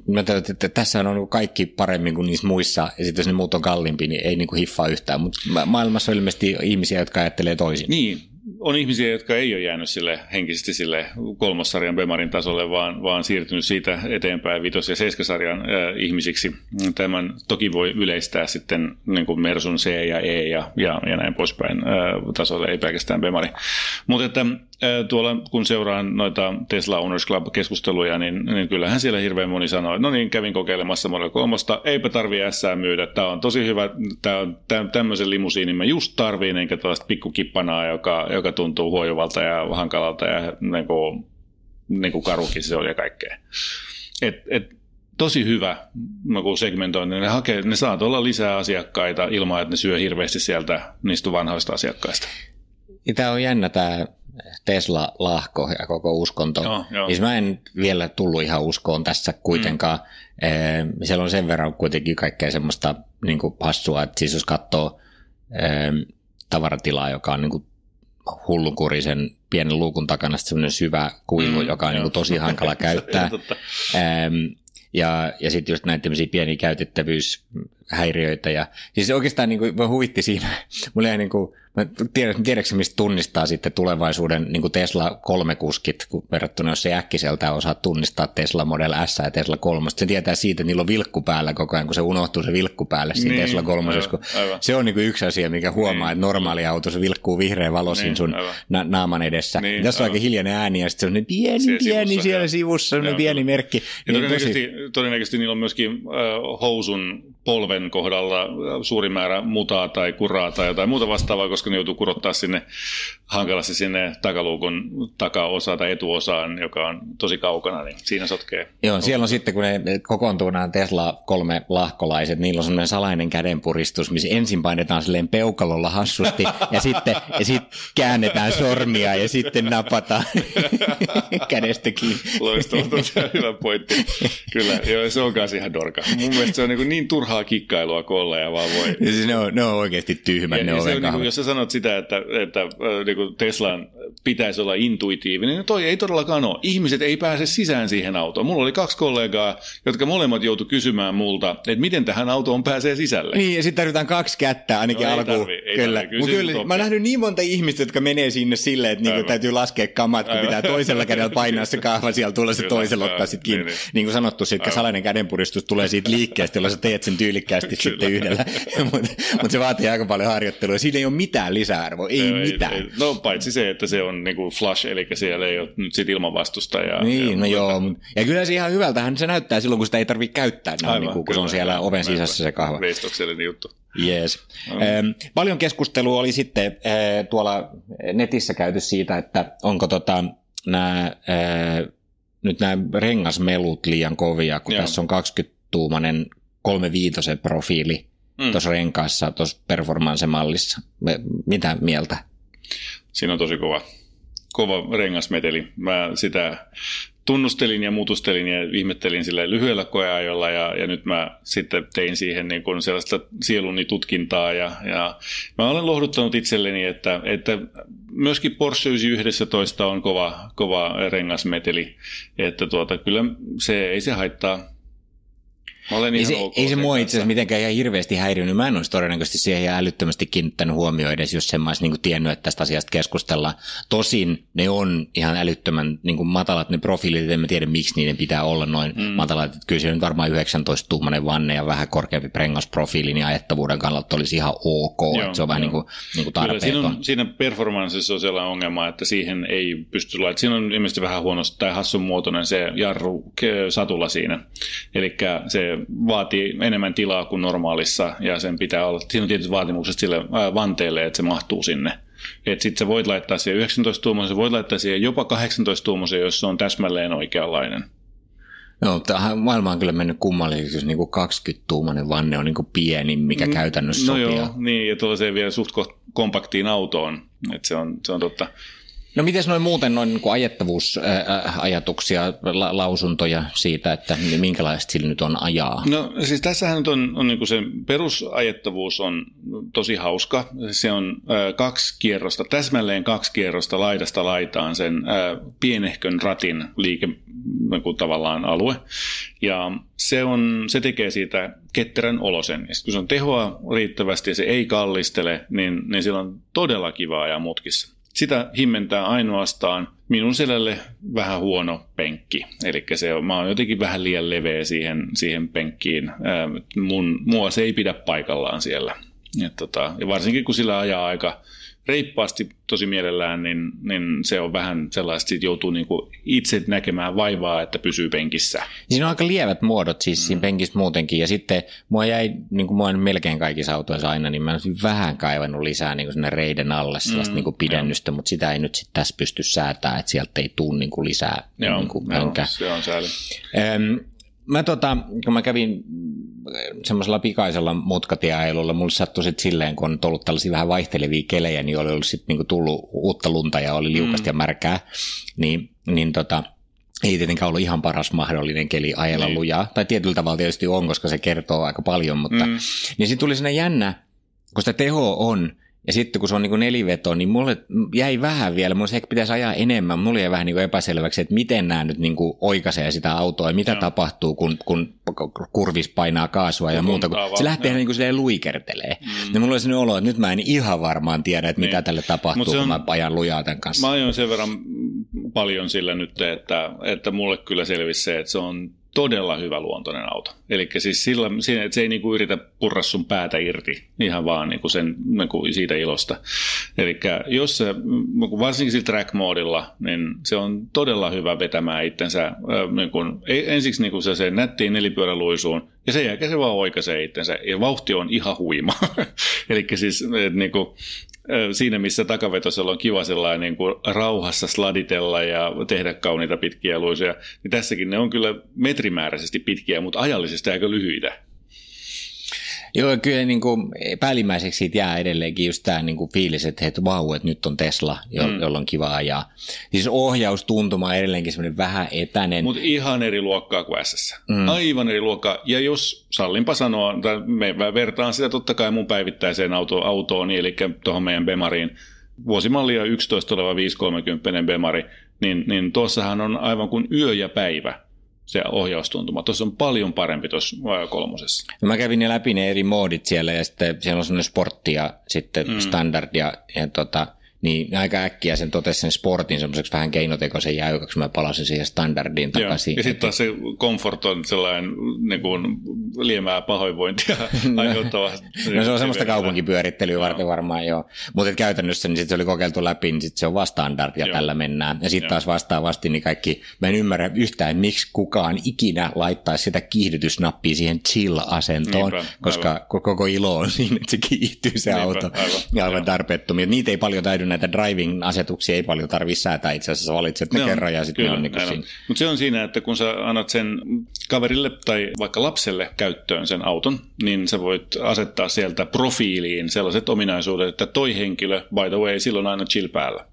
mä täytyy, että tässä on kaikki paremmin kuin niissä muissa, ja sitten jos ne muut on kalliimpi, niin ei niin kuin hiffaa yhtään, mutta maailmassa on ilmeisesti ihmisiä, jotka ajattelee toisin. Niin, on ihmisiä, jotka ei ole jäänyt sille henkisesti sille kolmossarjan Bemarin tasolle, vaan, vaan siirtynyt siitä eteenpäin vitos- ja seiskasarjan äh, ihmisiksi. Tämän toki voi yleistää sitten niin kuin Mersun C ja E ja, ja, ja näin poispäin äh, tasolle, ei pelkästään Bemari. Mutta että äh, tuolla kun seuraan noita Tesla Owners Club-keskusteluja, niin, niin kyllähän siellä hirveän moni sanoo, että no niin, kävin kokeilemassa Model 3, eipä tarvi S myydä, tämä on tosi hyvä, tämä on tämmöisen limusiinin mä just tarviin, enkä tällaista pikkukippanaa, joka, joka tuntuu huojuvalta ja hankalalta ja niin kuin, niin kuin karukin se oli ja kaikkea. Et, et, tosi hyvä niin segmentointi. Ne, hakee, ne saa olla lisää asiakkaita ilman, että ne syö hirveästi sieltä niistä vanhoista asiakkaista. Tämä on jännä tämä Tesla-lahko ja koko uskonto. Joo, joo. Siis mä en vielä tullut ihan uskoon tässä kuitenkaan. Mm. Siellä on sen verran kuitenkin kaikkea semmoista niin hassua, että siis jos katsoo tavaratilaa, joka on niin hullunkurisen pienen luukun takana semmoinen syvä kuilu, mm, joka on niin tosi hankala käyttää. ja ja sitten just näitä pieniä käytettävyys häiriöitä. Ja, siis oikeastaan niin kuin, huvitti siinä, mulla jäi niin kuin, Mä tiedän, tiedätkö, mistä tunnistaa sitten tulevaisuuden niin Tesla 3-kuskit, kun verrattuna jos se äkkiseltä osaa tunnistaa Tesla Model S ja Tesla 3. Se tietää siitä, että niillä on vilkku päällä koko ajan, kun se unohtuu se vilkku päälle siinä niin, Tesla 3. Aivan, aivan. Se on niin kuin yksi asia, mikä huomaa, niin, että normaali auto se vilkkuu vihreä valo niin, sun na- naaman edessä. Niin, Tässä on aika hiljainen ääni ja sitten se on pieni, siellä pieni sivussa, siellä sivussa, on pieni merkki. Ja niin todennäköisesti, tosi... todennäköisesti niillä on myöskin äh, housun polven kohdalla suuri määrä mutaa tai kuraa tai jotain muuta vastaavaa, koska ne joutuu kurottaa sinne hankalasti sinne takaluukun takaosa tai etuosaan, joka on tosi kaukana, niin siinä sotkee. Joo, siellä on sitten, kun ne kokoontuu nämä Tesla kolme lahkolaiset, niillä on semmoinen salainen kädenpuristus, missä ensin painetaan silleen peukalolla hassusti ja sitten ja sitten käännetään sormia ja sitten napataan kädestä kiinni. Loistava, hyvä pointti. Kyllä, joo, se on kanssa ihan dorka. Mun mielestä se on niin, niin turhaa kikkailua kolla ja vaan voi. Ja siis ne, on, ne on oikeasti tyhmät, ja, ne ja se on, niin kuin, jos sä sanot sitä, että, että niin kuin Teslan pitäisi olla intuitiivinen, niin toi ei todellakaan ole. Ihmiset ei pääse sisään siihen autoon. Mulla oli kaksi kollegaa, jotka molemmat joutu kysymään multa, että miten tähän autoon pääsee sisälle. Niin, ja sitten tarvitaan kaksi kättä ainakin no, alkuun. Tarvi, ei kyllä. Tarvi. Kyllä, kyllä mä oon nähnyt niin monta ihmistä, jotka menee sinne silleen, että niinku täytyy laskea kamat, kun Aivan. pitää toisella kädellä painaa se kahva, siellä tulee se toisella ottaa sitten kiinni. Niin, niin. niin kuin sanottu, sitten salainen kädenpuristus tulee siitä liikkeestä, jolla sä teet sen tyylikkäästi sitten yhdellä. Mutta mut se vaatii aika paljon harjoittelua. Siinä ei ole mitään lisäarvoa, ei, ei mitään. Ei, no paitsi se, että se on niinku flush, eli siellä ei ole nyt sit ilmanvastusta. Ja, niin, ja, no joo. Ja kyllä se ihan hyvältähän se näyttää silloin, kun sitä ei tarvitse käyttää, no, Aivan, niin kuin, kun se on siellä oven sisässä se kahva. Veistoksellinen juttu. Yes. Mm. Ähm, paljon keskustelua oli sitten äh, tuolla netissä käyty siitä, että onko tota, nämä, äh, nyt nämä rengasmelut liian kovia, kun Joo. tässä on 20-tuumainen 35 profiili mm. tuossa renkaassa, tuossa performance-mallissa. Mitä mieltä? Siinä on tosi kova, kova rengasmeteli. Mä sitä tunnustelin ja mutustelin ja ihmettelin sille lyhyellä koeajolla ja, ja nyt mä sitten tein siihen niin kuin sellaista sieluni tutkintaa ja, ja mä olen lohduttanut itselleni, että, että myöskin Porsche 911 on kova, kova rengasmeteli, että tuota, kyllä se ei se haittaa olen ei se, ok ei se mua itse asiassa mitenkään ihan hirveästi häirinyt. Mä en olisi todennäköisesti siihen ihan älyttömästi kiinnittänyt huomioon edes, jos en mä olisi niin tiennyt, että tästä asiasta keskustellaan. Tosin ne on ihan älyttömän niin kuin matalat ne profiilit, en mä tiedä miksi niiden pitää olla noin mm. matalat. Että kyllä se nyt varmaan 19 tuumainen vanne ja vähän korkeampi prengasprofiili, niin ajettavuuden kannalta olisi ihan ok. Joo, se on vähän niin kuin, niin kuin tarpeeton. Siinä, on, siinä performanssissa on sellainen ongelma, että siihen ei pysty laittamaan. Siinä on ilmeisesti vähän huonosti tai hassun muotoinen se jarru satula siinä. Eli se vaatii enemmän tilaa kuin normaalissa ja sen pitää olla, siinä on tietyt vaatimukset sille vanteelle, että se mahtuu sinne. Että sitten sä voit laittaa siihen 19 tuumoisen, voit laittaa siihen jopa 18 tuumoisen, jos se on täsmälleen oikeanlainen. Joo, tähän maailma on kyllä mennyt kummalliseksi, jos niin 20-tuumainen vanne on niin kuin pieni, mikä mm, käytännössä no sopii. joo, niin, ja tuollaiseen vielä suht kompaktiin autoon, että se on, se on totta. No miten noin muuten noin niin ajattavuusajatuksia, la, lausuntoja siitä, että minkälaista sillä nyt on ajaa? No siis tässähän nyt on, on niin se perusajettavuus on tosi hauska. Se on äh, kaksi kierrosta, täsmälleen kaksi kierrosta laidasta laitaan sen äh, pienehkön ratin liike niin tavallaan alue. Ja se, on, se tekee siitä ketterän olosen. Ja kun se on tehoa riittävästi ja se ei kallistele, niin, niin sillä on todella kiva ajaa mutkissa. Sitä himmentää ainoastaan minun selälle vähän huono penkki. Eli se on, mä oon jotenkin vähän liian leveä siihen, siihen penkkiin. mun, mua se ei pidä paikallaan siellä. Ja, tota, ja varsinkin kun sillä ajaa aika reippaasti tosi mielellään, niin, niin se on vähän sellaista, että joutuu niin kuin itse näkemään vaivaa, että pysyy penkissä. Siinä on aika lievät muodot siis mm. siinä penkissä muutenkin, ja sitten mua jäi, niin kuin mua on melkein kaikissa autoissa aina, niin mä olisin vähän kaivannut lisää niin kuin sinne reiden alle sellaista mm, niin kuin pidennystä, mutta sitä ei nyt sitten tässä pysty säätämään, että sieltä ei tule niin kuin lisää joo, niin kuin joo, se on sääli. Ähm, mä tota, kun mä kävin semmoisella pikaisella mutkatieajelulla, mulle sattui sitten silleen, kun on ollut tällaisia vähän vaihtelevia kelejä, niin oli ollut sitten niinku tullut uutta lunta ja oli liukasta mm. ja märkää, niin, niin tota, ei tietenkään ollut ihan paras mahdollinen keli ajella niin. lujaa. Tai tietyllä tavalla tietysti on, koska se kertoo aika paljon, mutta mm. niin sitten tuli sinne jännä, kun sitä teho on, Ja sitten kun se on niin kuin neliveto, niin mulle jäi vähän vielä, mulle ehkä pitäisi ajaa enemmän, mulle jäi vähän niin kuin epäselväksi, että miten nämä nyt niin kuin oikaisee sitä autoa ja mitä Joo. tapahtuu, kun, kun kurvis painaa kaasua ja muuta. Kun se lähtee joo. niin kuin silleen luikertelee. Mm. Ja mulla oli sellainen olo, että nyt mä en ihan varmaan tiedä, että mitä Niin. tälle tapahtuu, se kun on- mä ajan lujaa tämän kanssa. Mä ajoin sen verran paljon sillä nyt, että, että mulle kyllä selvisi se, että se on todella hyvä luontoinen auto. Eli siis sillä, siinä, että se ei niinku yritä purra sun päätä irti ihan vaan niinku sen, niinku siitä ilosta. Eli jos se, varsinkin sillä track-moodilla, niin se on todella hyvä vetämään itsensä äh, niinku, e- ensiksi niinku se, se nättiin nelipyöräluisuun, ja sen jälkeen se vaan oikaisee itsensä, ja vauhti on ihan huima. Eli siis niinku, siinä, missä takavetosella on kiva sellainen niin kuin rauhassa sladitella ja tehdä kauniita pitkiä luisuja, niin tässäkin ne on kyllä metrimääräisesti pitkiä, mutta ajallisesti aika lyhyitä. Joo, kyllä niin kuin päällimmäiseksi siitä jää edelleenkin just tämä niin kuin fiilis, että, että vau, että nyt on Tesla, jo, mm. jolla on kiva ajaa. Siis ohjaustuntuma on edelleenkin semmoinen vähän etäinen. Mutta ihan eri luokkaa kuin SS. Mm. Aivan eri luokkaa. Ja jos sallinpa sanoa, tai me vertaan sitä totta kai mun päivittäiseen auto, autoon, eli tuohon meidän Bemariin, vuosimallia 11 oleva 530 Bemari, niin, niin tuossahan on aivan kuin yö ja päivä se ohjaustuntuma. Tuossa on paljon parempi tuossa kolmosessa. No Mä kävin ne läpi ne eri moodit siellä ja sitten siellä on semmoinen sportti ja sitten mm. standard ja, ja tota, niin aika äkkiä sen totesi sen sportin semmoiseksi vähän keinotekoisen jäykäksi, mä palasin siihen standardiin Joo. takaisin. Ja sitten taas se comfort on sellainen niin kuin liemää pahoinvointia aiheuttava. No se on semmoista kaupunkipyörittelyä varten varmaan joo. Mutta käytännössä niin sit se oli kokeiltu läpi, niin sit se on vaan standard ja Joo. tällä mennään. Ja sitten taas vastaavasti niin kaikki, mä en ymmärrä yhtään, miksi kukaan ikinä laittaisi sitä kiihdytysnappia siihen chill-asentoon, Niinpä, koska aivan. koko ilo on siinä, että se kiihtyy se Niinpä, auto. aivan, ja aivan tarpeettomia. Niitä ei paljon täydy, näitä driving-asetuksia ei paljon tarvitse säätää itse asiassa, valitset ne, kerran ja sitten ne on niin siinä. Mutta se on siinä, että kun sä annat sen kaverille tai vaikka lapselle käyttöön sen auton, niin sä voit asettaa sieltä profiiliin sellaiset ominaisuudet, että toi henkilö, by the way, silloin aina chill päällä.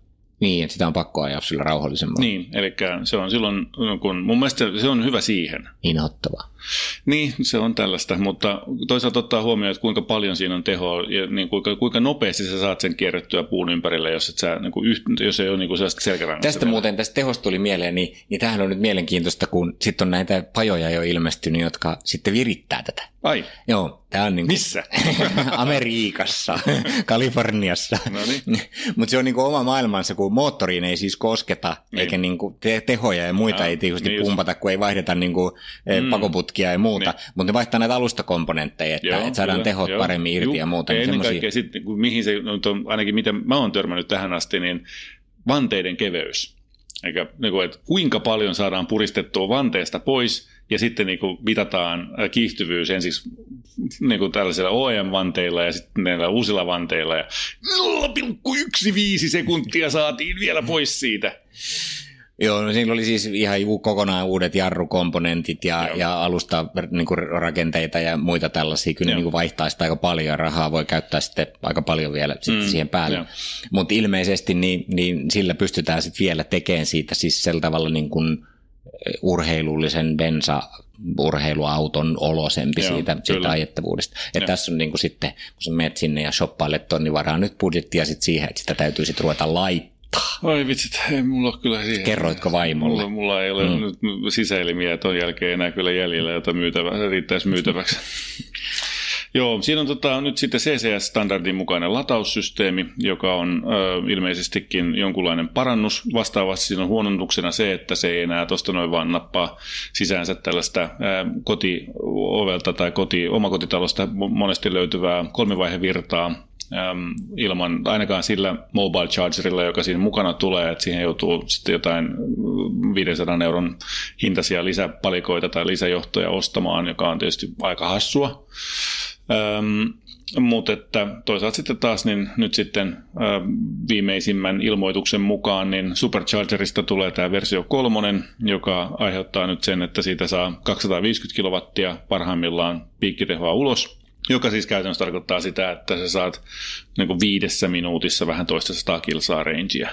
Niin, että sitä on pakko ajaa sillä rauhallisemmalla. Niin, eli se on silloin, kun mun mielestä se on hyvä siihen. Inhottavaa. Niin, se on tällaista, mutta toisaalta ottaa huomioon, että kuinka paljon siinä on tehoa ja niin kuinka, kuinka nopeasti sä saat sen kierrettyä puun ympärille, jos, et sä, niin kuin yht, jos ei ole niin kuin sellaista selkärangasta. Tästä vielä. muuten, tästä tehosta tuli mieleen, niin, niin tämähän on nyt mielenkiintoista, kun sitten on näitä pajoja jo ilmestynyt, jotka sitten virittää tätä. Ai, Joo, tämä on niin kuin missä? Amerikassa, Kaliforniassa. No niin. Mutta se on niinku oma maailmansa, kun moottoriin ei siis kosketa, Niin. eikä niinku te- tehoja ja muita Jaa, ei tietysti niin pumpata, kun ei vaihdeta niinku mm. pakoputkia ja muuta, niin. mutta ne vaihtaa näitä alustakomponentteja, että, Joo, että saadaan kyllä, tehot joo. paremmin irti Juu, ja muuta. Ja niin ennen semmosia- kaikkea sitten, mihin se, on, ainakin mitä mä oon törmännyt tähän asti, niin vanteiden keveys. Eikä, niin kuin, että kuinka paljon saadaan puristettua vanteesta pois, ja sitten niin kuin, mitataan äh, kiihtyvyys ensiksi niin kuin tällaisilla OEM-vanteilla ja sitten näillä uusilla vanteilla. Ja 0,15 sekuntia saatiin vielä pois siitä. Joo, no siinä oli siis ihan kokonaan uudet jarrukomponentit ja, Joo. ja alusta niin kuin rakenteita ja muita tällaisia. Kyllä Joo. niin kuin vaihtaa sitä aika paljon rahaa voi käyttää sitten aika paljon vielä sitten Mm, siihen päälle. Mutta ilmeisesti niin, niin sillä pystytään sitten vielä tekemään siitä siis sillä tavalla niin kuin urheilullisen bensa urheiluauton olosempi Joo, siitä, siitä ajettavuudesta. Ja Joo. tässä on niin kuin sitten, kun sä menet sinne ja shoppailet ton, niin varaa nyt budjettia sit siihen, että sitä täytyy sitten ruveta laittaa. Oi vitsit, ei mulla ole kyllä siihen. Kerroitko vaimolle? Mulla, mulla ei ole mm. nyt sisäelimiä ton jälkeen enää kyllä jäljellä, jota myytävä, riittäisi myytäväksi. Joo, siinä on tota, nyt sitten CCS-standardin mukainen lataussysteemi, joka on ö, ilmeisestikin jonkunlainen parannus. Vastaavasti siinä on huononnuksena se, että se ei enää tuosta noin vaan nappaa sisäänsä tällaista ö, kotiovelta tai koti, omakotitalosta mo- monesti löytyvää kolmivaihevirtaa ilman, ainakaan sillä mobile chargerilla, joka siinä mukana tulee, että siihen joutuu sitten jotain mm, 500 euron hintaisia lisäpalikoita tai lisäjohtoja ostamaan, joka on tietysti aika hassua. Öm, mutta että toisaalta sitten taas niin nyt sitten viimeisimmän ilmoituksen mukaan niin Superchargerista tulee tämä versio kolmonen, joka aiheuttaa nyt sen, että siitä saa 250 kilowattia parhaimmillaan piikkitehoa ulos, joka siis käytännössä tarkoittaa sitä, että sä saat niin viidessä minuutissa vähän toista sataa kilsaa rangea.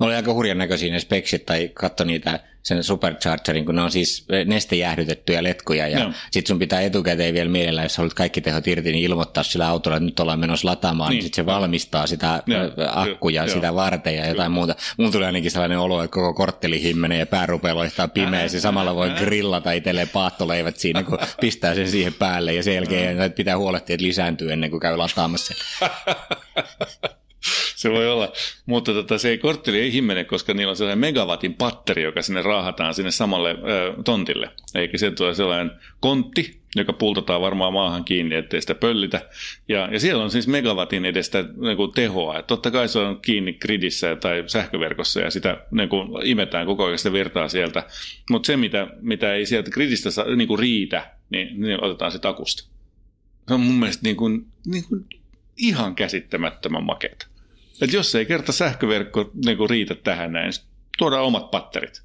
Oli aika hurjan näköisiä ne speksit, tai katso niitä sen superchargerin, kun ne on siis nestejäähdytettyjä letkuja ja Joo. sitten sun pitää etukäteen vielä mielellä, jos haluat kaikki tehot irti, niin ilmoittaa sillä autolla, että nyt ollaan menossa lataamaan, niin, Niin. sitten se valmistaa sitä Joo, ö, akkuja joo. sitä varten ja jotain muuta. Mulla tuli ainakin sellainen olo, että koko kortteli himmenee ja pää rupeaa pimeässä ja samalla voi grillata itselleen paattoleivät siinä, kun pistää sen siihen päälle ja sen jälkeen pitää huolehtia, että lisääntyy ennen kuin käy lataamassa. Se voi olla, mutta tota, se ei kortteli ei himmene, koska niillä on sellainen megawatin patteri, joka sinne raahataan sinne samalle ö, tontille. Eikä se tulee sellainen kontti, joka pultataan varmaan maahan kiinni, ettei sitä pöllitä. Ja, ja siellä on siis megawatin edestä niin kuin tehoa. Et totta kai se on kiinni gridissä tai sähköverkossa ja sitä niin kuin imetään koko ajan sitä virtaa sieltä. Mutta se, mitä, mitä ei sieltä gridistä niin kuin riitä, niin, niin otetaan se takusta. Se on mun mielestä niin kuin, niin kuin ihan käsittämättömän makeeta. Et jos ei kerta sähköverkko niin kuin riitä tähän näin, tuodaan omat patterit.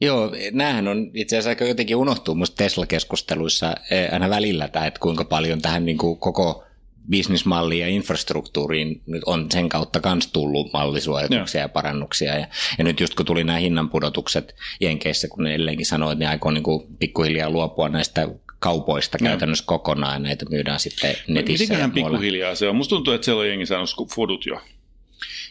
Joo, näähän on itse asiassa aika jotenkin unohtuu musta Tesla-keskusteluissa eh, aina välillä, tämä, että kuinka paljon tähän niin kuin koko bisnismalliin ja infrastruktuuriin nyt on sen kautta myös tullut mallisuorituksia ja parannuksia. Ja, ja nyt just kun tuli nämä hinnanpudotukset Jenkeissä, kun ne edelleenkin sanoi, että ne aikoo niin kuin pikkuhiljaa luopua näistä kaupoista Joo. käytännössä kokonaan ja näitä myydään sitten netissä. Mitenköhän pikkuhiljaa se on? Musta tuntuu, että siellä on jengi saanut fudut jo.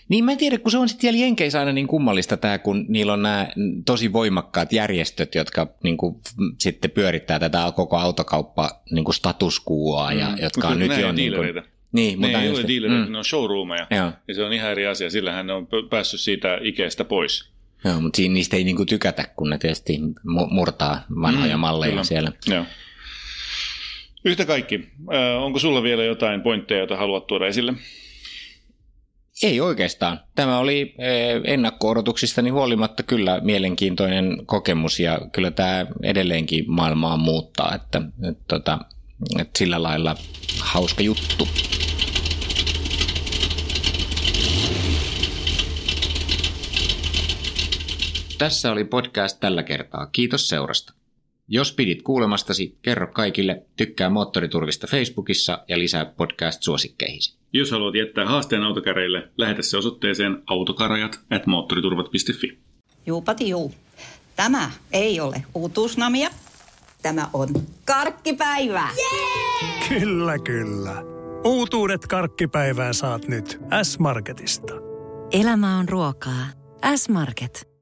Niin mä en tiedä, kun se on sitten siellä Jenkeissä aina niin kummallista tämä, kun niillä on nämä tosi voimakkaat järjestöt, jotka niin kuin, sitten pyörittää tätä koko autokauppa niin kuin status quoa, ja, Mm. jotka on nyt jo... Niin kuin, niin, Ne mutta ei just- ole dealereita, mm, ne on showroomeja. Joo. Ja se on ihan eri asia. Sillähän ne on päässyt siitä Ikeestä pois. Joo, mutta siinä niistä ei niin kuin tykätä, kun ne tietysti mu- murtaa vanhoja Mm, malleja kyllä. siellä. Joo. Yhtä kaikki. Onko sulla vielä jotain pointteja, joita haluat tuoda esille? Ei oikeastaan. Tämä oli ennakko-odotuksistani huolimatta kyllä mielenkiintoinen kokemus ja kyllä tämä edelleenkin maailmaa muuttaa, että, että, tota, että sillä lailla hauska juttu. Tässä oli podcast tällä kertaa. Kiitos seurasta. Jos pidit kuulemastasi, kerro kaikille, tykkää Moottoriturvista Facebookissa ja lisää podcast-suosikkeihisi. Jos haluat jättää haasteen autokäreille, lähetä se osoitteeseen autokarajat at moottoriturvat.fi. Juupati juu. Tämä ei ole uutuusnamia. Tämä on karkkipäivää. Kyllä, kyllä. Uutuudet karkkipäivään saat nyt S-Marketista. Elämä on ruokaa. S-Market.